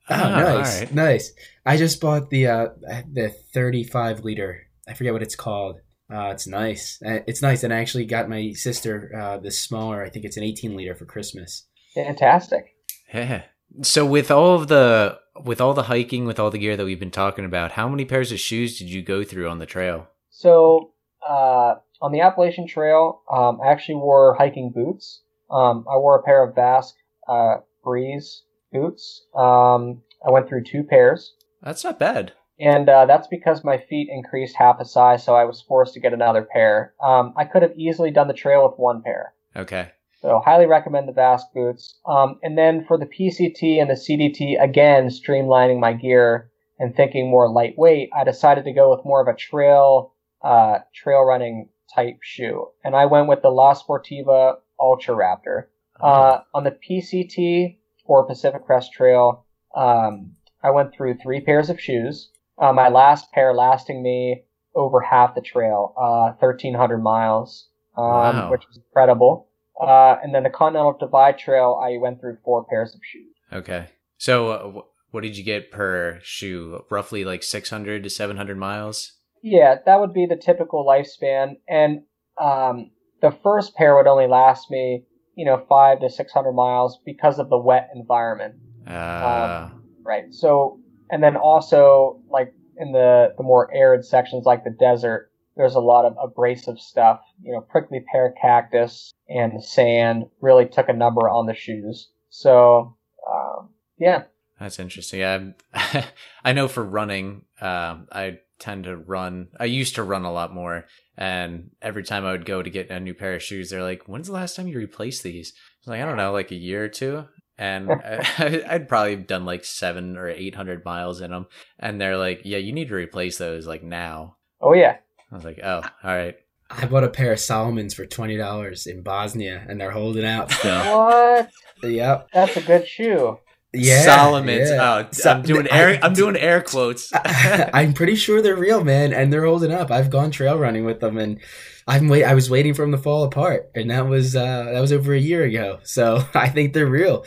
Oh, Oh, nice, alright. nice. I just bought the uh the 35 liter. I forget what it's called. Uh, it's nice. Uh, It's nice, and I actually got my sister uh, this smaller. I think it's an 18 liter for Christmas. Fantastic. Yeah. So with all of the with all the hiking, with all the gear that we've been talking about, how many pairs of shoes did you go through on the trail? So uh, on the Appalachian Trail, um, I actually wore hiking boots. Um, I wore a pair of Vasque uh, Breeze boots. Um, I went through two pairs, That's not bad. and uh, that's because my feet increased half a size, so I was forced to get another pair. Um, I could have easily done the trail with one pair. Okay. So highly recommend the Vasque boots. Um, and then for the PCT and the CDT, again, streamlining my gear and thinking more lightweight, I decided to go with more of a trail, uh, trail running type shoe. And I went with the La Sportiva Ultra Raptor. Uh, on the PCT or Pacific Crest Trail, um, I went through three pairs of shoes. Uh, my last pair lasting me over half the trail, uh, 1300 miles, um, Wow. which was incredible. Uh, and then the Continental Divide Trail, I went through four pairs of shoes. okay. So uh, what did you get per shoe? Roughly like six hundred to seven hundred miles. Yeah, that would be the typical lifespan. And um, the first pair would only last me, you know, five to 600 miles because of the wet environment. Uh, Right. So, and then also like in the the more arid sections like the desert, there's a lot of abrasive stuff. You know, prickly pear cactus and the sand really took a number on the shoes. So, um, yeah, That's interesting. I I know for running, um, I tend to run. I used to run a lot more, and every time I would go to get a new pair of shoes, they're like, "When's the last time you replaced these?" I was like, "I don't know, like a year or two. And I, I'd probably done like seven or eight hundred miles in them, and they're like, "Yeah, you need to replace those like now." oh yeah, I was like, "Oh, all right." I bought a pair of Salomons for twenty dollars in Bosnia, and they're holding out still. what? yep. That's a good shoe. Yeah. Salomons. yeah. Oh, So- I'm doing air. I'm doing air quotes. I'm pretty sure they're real, man, and they're holding up. I've gone trail running with them, and I'm wait. I was waiting for them to fall apart, and that was uh, that was over a year ago. So I think they're real.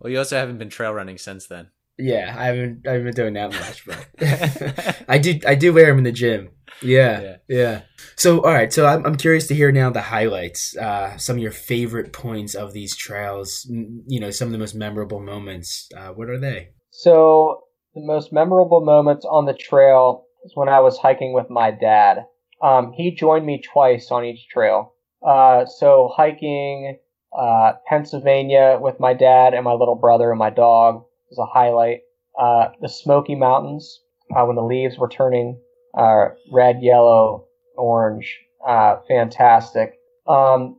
well, you also haven't been trail running since then. Yeah, I haven't I haven't been doing that much, but I do I do wear them in the gym. Yeah, Yeah. yeah. So all right, so I'm I'm curious to hear now the highlights, uh, some of your favorite points of these trails. You know, some of the most memorable moments. Uh, what are they? So the most memorable moments on the trail is when I was hiking with my dad. Um, he joined me twice on each trail. Uh, so hiking uh, Pennsylvania with my dad and my little brother and my dog was a highlight. Uh, the Smoky Mountains uh, when the leaves were turning uh, red, yellow, orange, uh, fantastic. Um,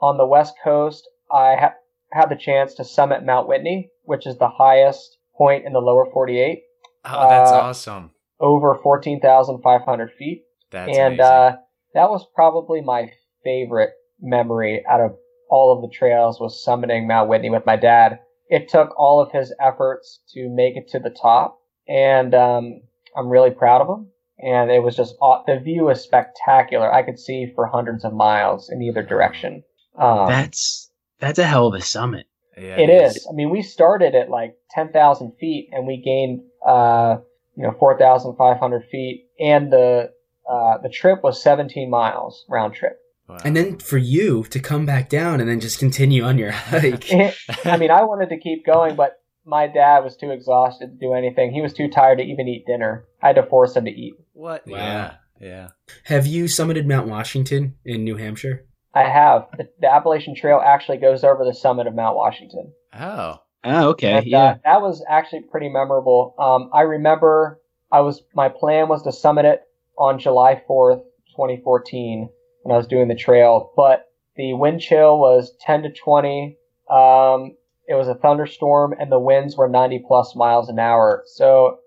on the west coast, I ha- had the chance to summit Mount Whitney, which is the highest point in the lower 48, Oh, that's Uh, awesome. over 14,500 feet. That's and amazing. uh, that was probably my favorite memory out of all of the trails was summiting Mount Whitney with my dad. It took all of his efforts to make it to the top, and um, I'm really proud of him. And it was just aw- the view is spectacular. I could see for hundreds of miles in either direction. Um, That's that's a hell of a summit. yeah, it is. I mean, we started at like 10,000 feet and we gained, uh, you know, 4,500 feet and the, uh, the trip was 17 miles round trip. Wow. And then for you to come back down and then just continue on your hike. I mean, I wanted to keep going, but my dad was too exhausted to do anything. He was too tired to even eat dinner. I had to force him to eat. what? Wow. Yeah, yeah. Have you summited Mount Washington in New Hampshire? I have. The, the Appalachian Trail actually goes over the summit of Mount Washington. Oh, Oh, okay, And, yeah. uh, that was actually pretty memorable. Um, I remember I was my plan was to summit it on July 4th, 2014, when I was doing the trail, but the wind chill was 10 to 20. Um, it was a thunderstorm and the winds were 90 plus miles an hour. So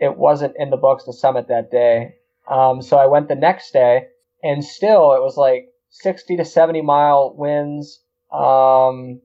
it wasn't in the books to summit that day. Um, so I went the next day and still it was like 60 to 70 mile winds. Um,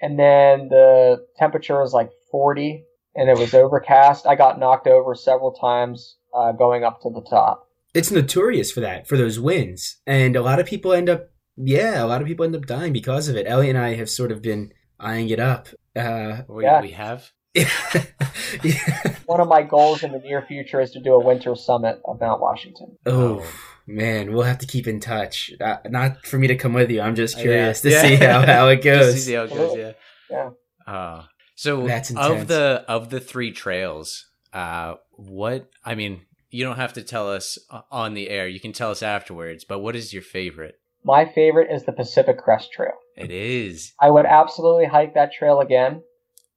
and then the temperature was like 40 and it was overcast. I got knocked over several times, uh, going up to the top. It's notorious for that, for those winds. And a lot of people end up, yeah, a lot of people end up dying because of it. Ellie and I have sort of been eyeing it up. Uh, We, Yeah. we have. yeah. One of my goals in the near future is to do a winter summit of Mount Washington. Oh man, we'll have to keep in touch. Uh, not for me to come with you. I'm just Yeah. curious to Yeah. see how, how it Just to goes. see how it goes, yeah. Yeah. Uh, so That's of the of the three trails, uh, what I mean, you don't have to tell us uh, on the air. You can tell us afterwards. But what is your favorite? My favorite is the Pacific Crest Trail. It is. I would absolutely hike that trail again,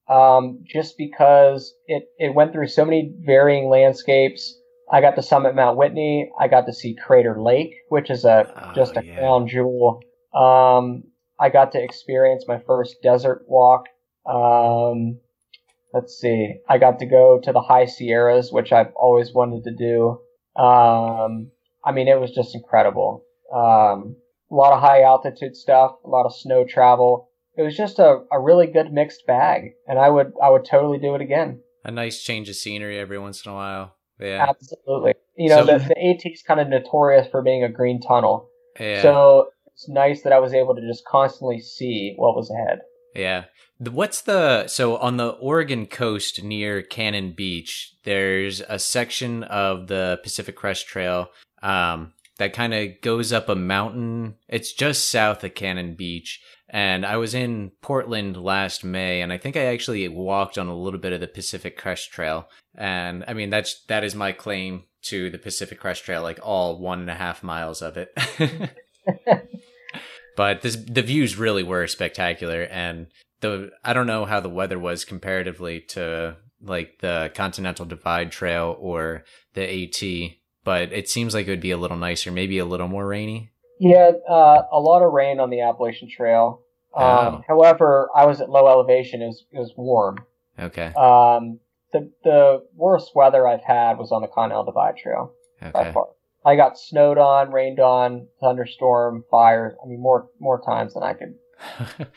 um, just because it, it went through so many varying landscapes. I got to summit Mount Whitney. I got to see Crater Lake, which is a Oh, just a yeah. crown jewel. Um, I got to experience my first desert walk. Um, let's see. I got to go to the High Sierras, which I've always wanted to do. Um, I mean, it was just incredible. Um, a lot of high altitude stuff, a lot of snow travel. It was just a, a really good mixed bag, and I would I would totally do it again. A nice change of scenery every once in a while. Yeah. Absolutely. You know, So- the, the AT is kind of notorious for being a green tunnel, Yeah. so it's nice that I was able to just constantly see what was ahead. Yeah. What's the so on the Oregon coast near Cannon Beach? There's a section of the Pacific Crest Trail um, that kind of goes up a mountain. It's just south of Cannon Beach, and I was in Portland last May, and I think I actually walked on a little bit of the Pacific Crest Trail. And I mean that's that is my claim to the Pacific Crest Trail, like all one and a half miles of it. but this the views really were spectacular and the I don't know how the weather was comparatively to like the Continental Divide Trail or the AT, but it seems like it would be a little nicer, maybe a little more rainy. Yeah, uh, a lot of rain on the Appalachian Trail. Um, Oh. However, I was at low elevation. It was, it was warm. Okay. Um, the the worst weather I've had was on the Continental Divide Trail by far. I got snowed on, rained on, thunderstorm, fire. I mean, more more times than I could Did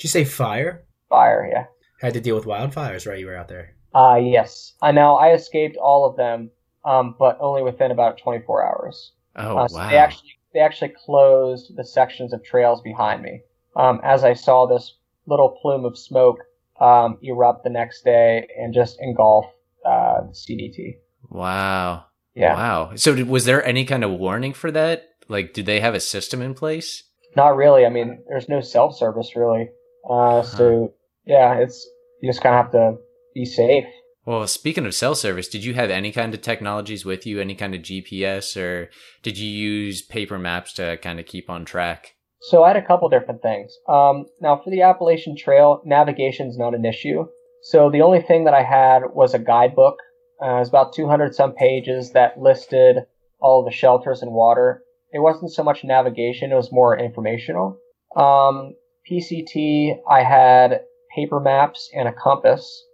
you say fire? fire. Yeah. Had to deal with wildfires, right? You were out there. Uh, yes. I know I escaped all of them, um, but only within about 24 hours. oh Uh, so wow. They actually they actually closed the sections of trails behind me. Um, as I saw this little plume of smoke um, erupt the next day and just engulf uh, the CDT. wow. Yeah. Wow. So did, was there any kind of warning for that? Like did they have a system in place? Not really. I mean, there's no self service really. Uh, so yeah, it's you just kind of have to be safe. Well, speaking of cell service, did you have any kind of technologies with you, any kind of GPS, or did you use paper maps to kind of keep on track? So I had a couple different things. Um, now for the Appalachian Trail, navigation's not an issue. So the only thing that I had was a guidebook. Uh, it was about 200 some pages that listed all the shelters and water. It wasn't so much navigation; it was more informational. Um, PCT, I had paper maps and a compass.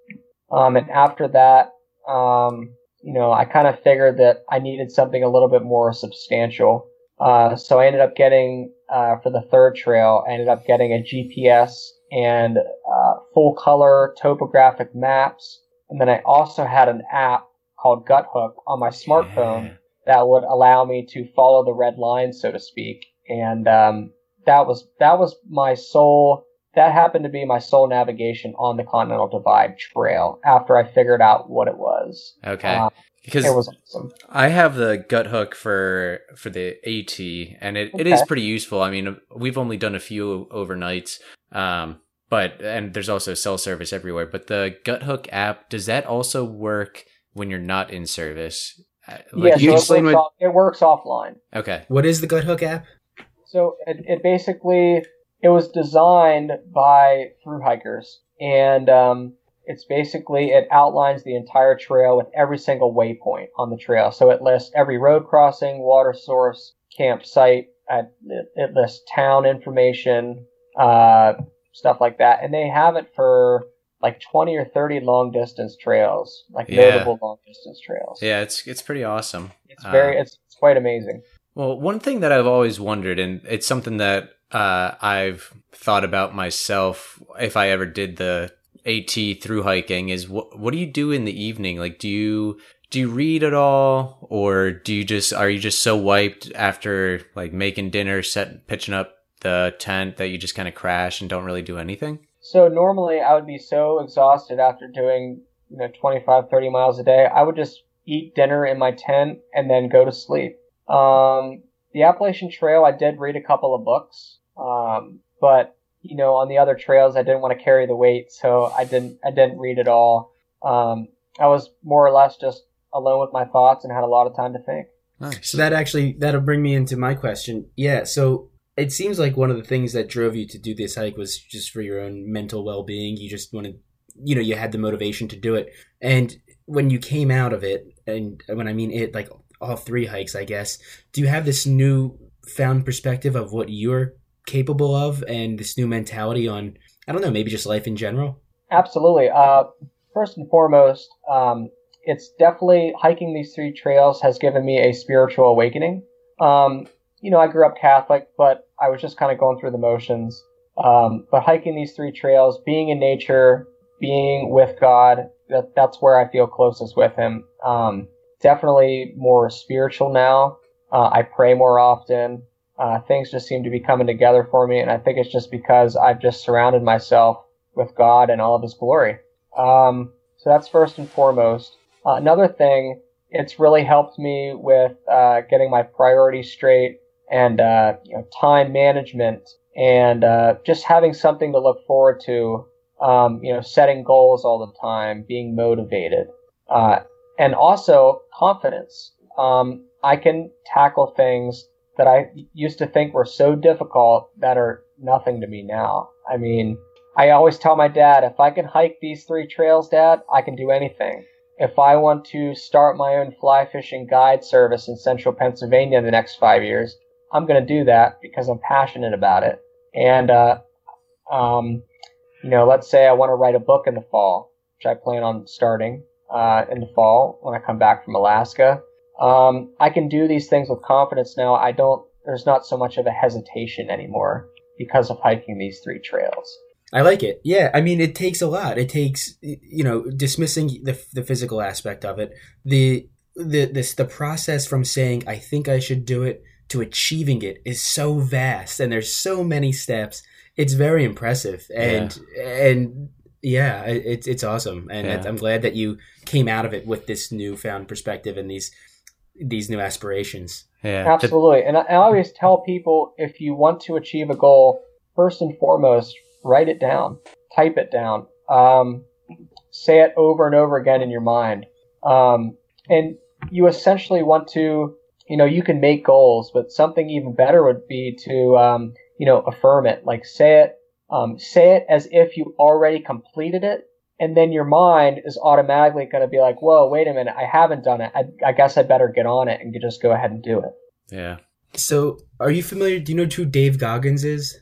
Um, and after that, um, you know, I kind of figured that I needed something a little bit more substantial. Uh, so I ended up getting, uh, for the third trail, I ended up getting a GPS and, uh, full color topographic maps. And then I also had an app called Guthook on my smartphone Yeah. that would allow me to follow the red line, so to speak. And, um, that was, that was my sole, that happened to be my sole navigation on the Continental Divide Trail after I figured out what it was. Okay. Uh, because it was awesome. I have the Guthook for for the AT, and it, it is pretty useful. I mean, we've only done a few overnights, um, but and there's also cell service everywhere. But the GutHook app does that also work when you're not in service? Uh, yeah, you so it explain works, what- off, it works offline. Okay. What is the GutHook app? So it, it basically it was designed by through hikers, and um, it's basically it outlines the entire trail with every single waypoint on the trail. So it lists every road crossing, water source, campsite. At, it lists town information, uh, stuff like that, and they have it for like 20 or 30 long distance trails, like Yeah. notable long distance trails. Yeah, it's it's pretty awesome. It's very, Uh, it's, it's quite amazing. Well, one thing that I've always wondered, and it's something that uh, I've thought about myself if I ever did the AT through hiking, is what what do you do in the evening? Like, do you do you read at all, or do you just are you just so wiped after like making dinner, set pitching up the tent that you just kind of crash and don't really do anything? So normally I would be so exhausted after doing, you know, 25, 30 miles a day. I would just eat dinner in my tent and then go to sleep. Um, the Appalachian Trail, I did read a couple of books. Um, but you know, on the other trails, I didn't want to carry the weight, so I didn't, I didn't read at all. Um, I was more or less just alone with my thoughts and had a lot of time to think. Nice. So that actually that'll bring me into my question. Yeah, so it seems like one of the things that drove you to do this hike was just for your own mental well-being. You just wanted you know, you had the motivation to do it. And when you came out of it and when I mean it like all three hikes, I guess, do you have this new found perspective of what you're capable of and this new mentality on I don't know, maybe just life in general? Absolutely. Uh, first and foremost, um, it's definitely hiking these three trails has given me a spiritual awakening. Um, you know, I grew up Catholic, but I was just kind of going through the motions. Um, but hiking these three trails, being in nature, being with God, that, that's where I feel closest with Him. Um, definitely more spiritual now. Uh, I pray more often. Uh, things just seem to be coming together for me, and I think it's just because I've just surrounded myself with God and all of His glory. Um, so that's first and foremost. Uh, another thing, it's really helped me with uh, getting my priorities straight and uh, you know, time management and uh, just having something to look forward to. Um, you know, setting goals all the time, being motivated, uh, and also confidence. Um, I can tackle things that I used to think were so difficult that are nothing to me now. I mean, I always tell my dad, if I can hike these three trails, dad, I can do anything. If I want to start my own fly fishing guide service in central Pennsylvania in the next five years, I'm going to do that because I'm passionate about it. And, uh, um, you know, let's say I want to write a book in the fall, which I plan on starting, uh, in the fall when I come back from Alaska. Um, I can do these things with confidence now. I don't, there's not so much of a hesitation anymore because of hiking these three trails. I like it. Yeah, I mean, it takes a lot. It takes you know dismissing the the physical aspect of it, the the this the process from saying I think I should do it to achieving it is so vast, and there's so many steps. It's very impressive, and and yeah, it's it's awesome, and Yeah. I'm glad that you came out of it with this newfound perspective and these these new aspirations. Yeah. Absolutely. And I, I always tell people if you want to achieve a goal, first and foremost, write it down, type it down, um, say it over and over again in your mind. Um, and you essentially want to, you know, you can make goals, but something even better would be to, um, you know, affirm it. Like say it, um, say it as if you already completed it. And then your mind is automatically going to be like, whoa, wait a minute, I haven't done it. I, I guess I better get on it and just go ahead and do it. yeah. So, are you familiar? Do you know who Dave Goggins is?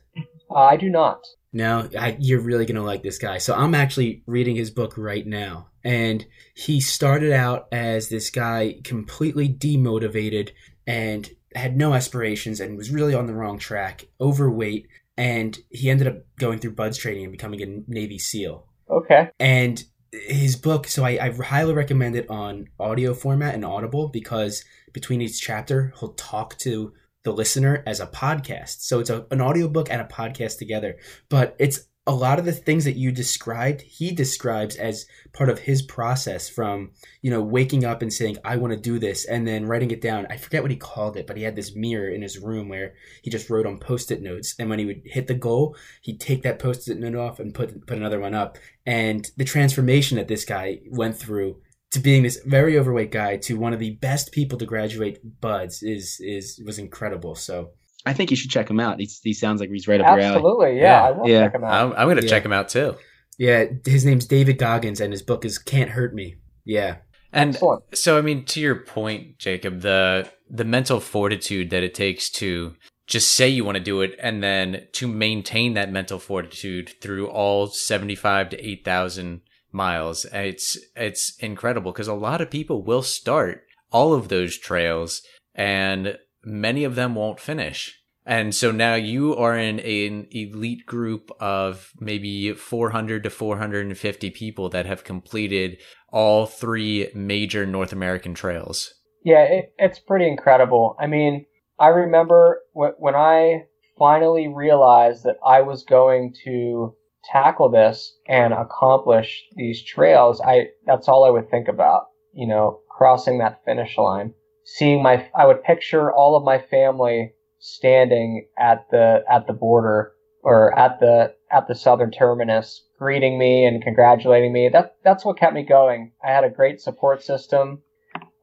Uh, I do not. No, I, you're really gonna like this guy. So I'm actually reading his book right now, and he started out as this guy completely demotivated and had no aspirations and was really on the wrong track, overweight, and he ended up going through BUD/S training and becoming a Navy SEAL. Okay. And his book, so I, I highly recommend it on audio format and Audible because between each chapter, he'll talk to the listener as a podcast. So it's a, an audiobook and a podcast together. But it's a lot of the things that you described, he describes as part of his process from, you know, waking up and saying, I want to do this, and then writing it down. I forget what he called it, but he had this mirror in his room where he just wrote on post it notes. And when he would hit the goal, he'd take that post it note off and put, put another one up. And the transformation that this guy went through to being this very overweight guy to one of the best people to graduate BUD/S is is was incredible. So I think you should check him out. He's, he sounds like he's right up your alley. Absolutely. Yeah, Yeah, I will yeah. check them out. I'm, I'm going to Yeah. check him out too. Yeah, his name's David Goggins, and his book is Can't Hurt Me. Yeah. And Excellent. so, I mean, to your point, Jacob, the the mental fortitude that it takes to just say you want to do it, and then to maintain that mental fortitude through all seventy five to eight thousand miles, it's it's incredible because a lot of people will start all of those trails, and many of them won't finish. And so now you are in an elite group of maybe 400 to 450 people that have completed all three major North American trails. Yeah, it, it's pretty incredible. I mean, I remember w- when I finally realized that I was going to tackle this and accomplish these trails. I that's all I would think about. You know, crossing that finish line, seeing my. I would picture all of my family standing at the at the border or at the at the southern terminus greeting me and congratulating me. That that's what kept me going. I had a great support system.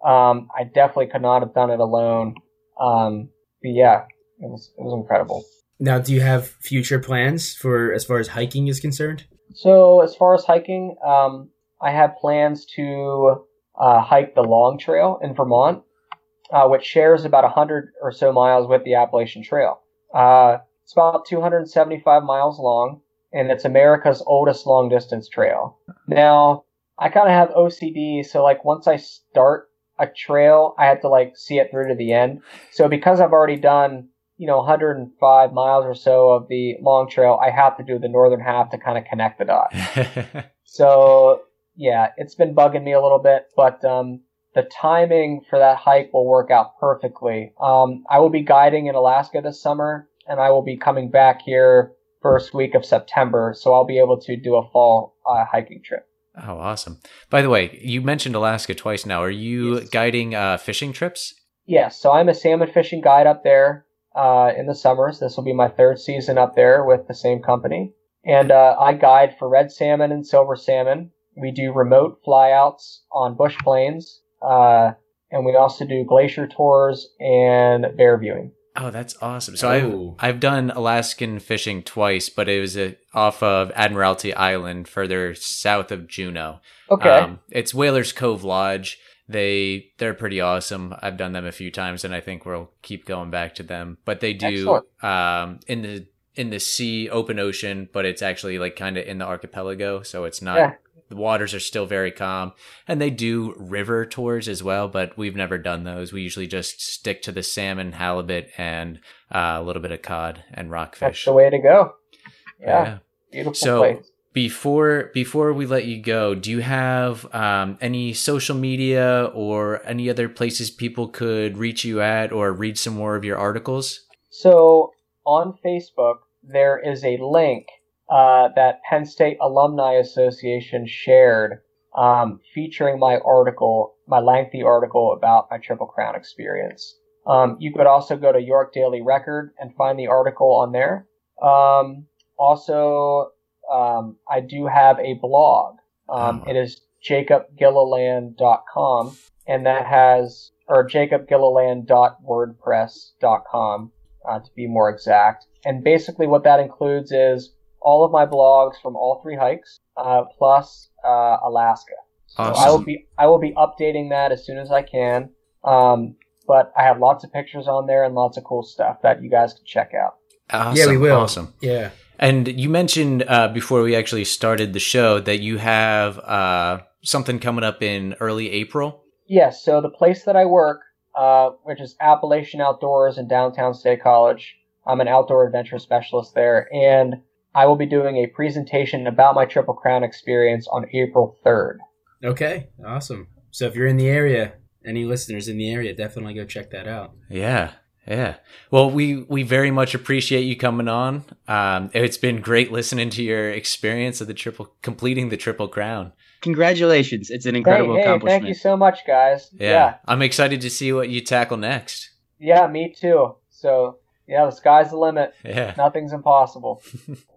Um, i definitely could not have done it alone. Um, but yeah it was it was incredible. Now, do you have future plans for as far as hiking is concerned? so as far as hiking um, i have plans to uh, hike the long trail in vermont uh, which shares about 100 or so miles with the Appalachian Trail. Uh, it's about 275 miles long, and it's America's oldest long distance trail. Now, I kind of have OCD, so like once I start a trail, I have to like see it through to the end. So because I've already done, you know, 105 miles or so of the long trail, I have to do the northern half to kind of connect the dots. So yeah, it's been bugging me a little bit, but um, the timing for that hike will work out perfectly. Um, I will be guiding in Alaska this summer, and I will be coming back here first week of September, so I'll be able to do a fall uh, hiking trip. oh, awesome. By the way, you mentioned Alaska twice now. Are you Yes. guiding uh, fishing trips? Yes, so I'm a salmon fishing guide up there uh, in the summers. This will be my third season up there with the same company. And uh, I guide for red salmon and silver salmon. We do remote flyouts on bush planes. Uh, and we also do glacier tours and bear viewing. Oh, that's awesome. So Oh. I've I've done Alaskan fishing twice, but it was uh off of Admiralty Island, further south of Juneau. Okay. Um, it's Whalers Cove Lodge. They they're pretty awesome. I've done them a few times, and I think we'll keep going back to them. But they do um, in the in the sea, open ocean, but it's actually like kind of in the archipelago, so it's not. Yeah. The waters are still very calm, and they do river tours as well. But we've never done those. We usually just stick to the salmon, halibut, and uh, a little bit of cod and rockfish. That's the way to go. Yeah. Beautiful So place. before before we let you go, do you have um, any social media or any other places people could reach you at or read some more of your articles? So on Facebook, there is a link uh, that Penn State Alumni Association shared um, featuring my article, my lengthy article about my Triple Crown experience. Um, you could also go to York Daily Record and find the article on there. Um, also, um, I do have a blog. Um, Oh. It is jacobgilliland.com, and that has, or jacobgilliland.wordpress.com uh, to be more exact. And basically, what that includes is all of my blogs from all three hikes, uh, plus uh, Alaska. So I will be I will be updating that as soon as I can. Um, but I have lots of pictures on there and lots of cool stuff that you guys can check out. Awesome, yeah, we will. Awesome. Yeah. And you mentioned uh, before we actually started the show that you have uh, something coming up in early April. Yes, so the place that I work, uh, which is Appalachian Outdoors in downtown State College, I'm an outdoor adventure specialist there, and I will be doing a presentation about my Triple Crown experience on April 3rd. Okay. Awesome. So if you're in the area, any listeners in the area, definitely go check that out. Yeah. Yeah. Well, we, we very much appreciate you coming on. Um, it's been great listening to your experience of the triple, completing the triple crown. Congratulations. It's an incredible hey, hey, accomplishment. thank you so much, guys. Yeah. yeah. I'm excited to see what you tackle next. Yeah, me too. So, yeah, the sky's the limit. Yeah. Nothing's impossible.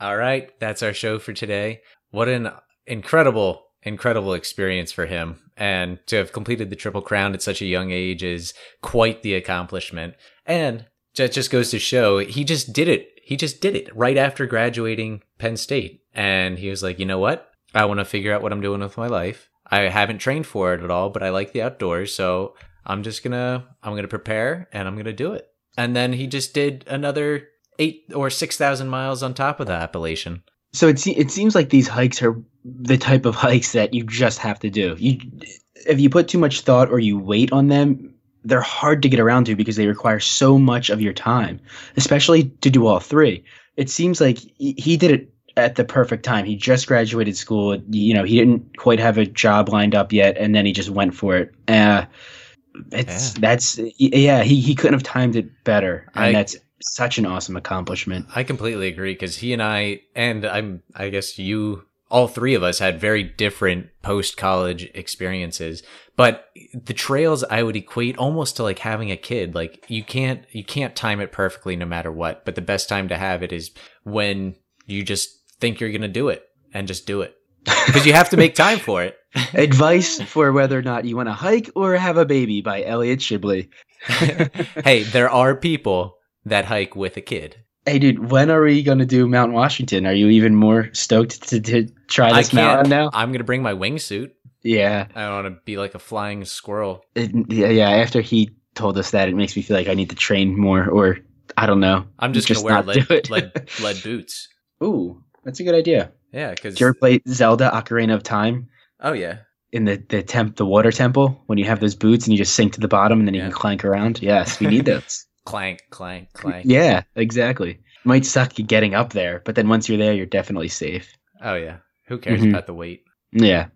All right. That's our show for today. What an incredible, incredible experience for him. And to have completed the Triple Crown at such a young age is quite the accomplishment. And that just goes to show he just did it. he just did it right after graduating Penn State. And he was like, you know what? I want to figure out what I'm doing with my life. I haven't trained for it at all, but I like the outdoors. So I'm just gonna, I'm gonna prepare and I'm gonna do it. And then he just did another eight or 6,000 miles on top of the Appalachian. So it, se- it seems like these hikes are the type of hikes that you just have to do. You, if you put too much thought or you wait on them, they're hard to get around to because they require so much of your time, especially to do all three. It seems like he he did it at the perfect time. He just graduated school. You know, he didn't quite have a job lined up yet, and then he just went for it. Uh, it's Yeah. that's yeah. He he couldn't have timed it better, and I- that's such an awesome accomplishment. I completely agree because he and I, and I'm, I guess you, all three of us had very different post college experiences. But the trails I would equate almost to like having a kid. Like you can't, you can't time it perfectly no matter what. But the best time to have it is when you just think you're going to do it and just do it because you have to make time for it. Advice for whether or not you want to hike or have a baby by Elliot Shibley. hey, there are people that hike with a kid. Hey, dude, when are we going to do Mount Washington? Are you even more stoked to, to try this mountain now? I'm going to bring my wingsuit. Yeah. I want to be like a flying squirrel. It, yeah, yeah. After he told us that, it makes me feel like I need to train more, or I don't know. I'm just, gonna wear lead, lead lead boots. Ooh, that's a good idea. Yeah, because Did you ever play Zelda: Ocarina of Time oh yeah, in the the temp the water temple when you have those boots and you just sink to the bottom and then you can clank around? Yes, we need those. Clank, clank, clank. yeah, exactly. Might suck getting up there, but then once you're there, you're definitely safe. Oh yeah. Who cares Mhm. about the weight? Yeah.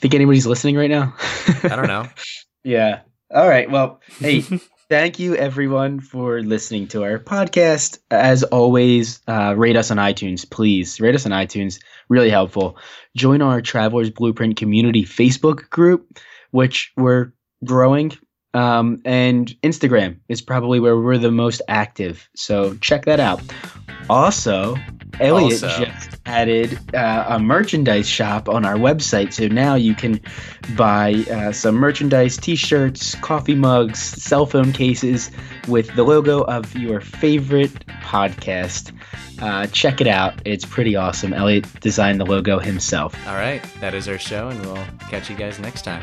Think anybody's listening right now? I don't know. Yeah. All right. Well, hey, thank you everyone for listening to our podcast. As always, uh, rate us on iTunes, please. Rate us on iTunes. Really helpful. Join our Travelers Blueprint community Facebook group, which we're growing. Um, and Instagram is probably where we're the most active. So check that out. Also, Elliot Also. just added uh, a merchandise shop on our website. So now you can buy uh, some merchandise, t shirts, coffee mugs, cell phone cases with the logo of your favorite podcast. Uh, check it out. It's pretty awesome. Elliot designed the logo himself. All right, that is our show, and we'll catch you guys next time.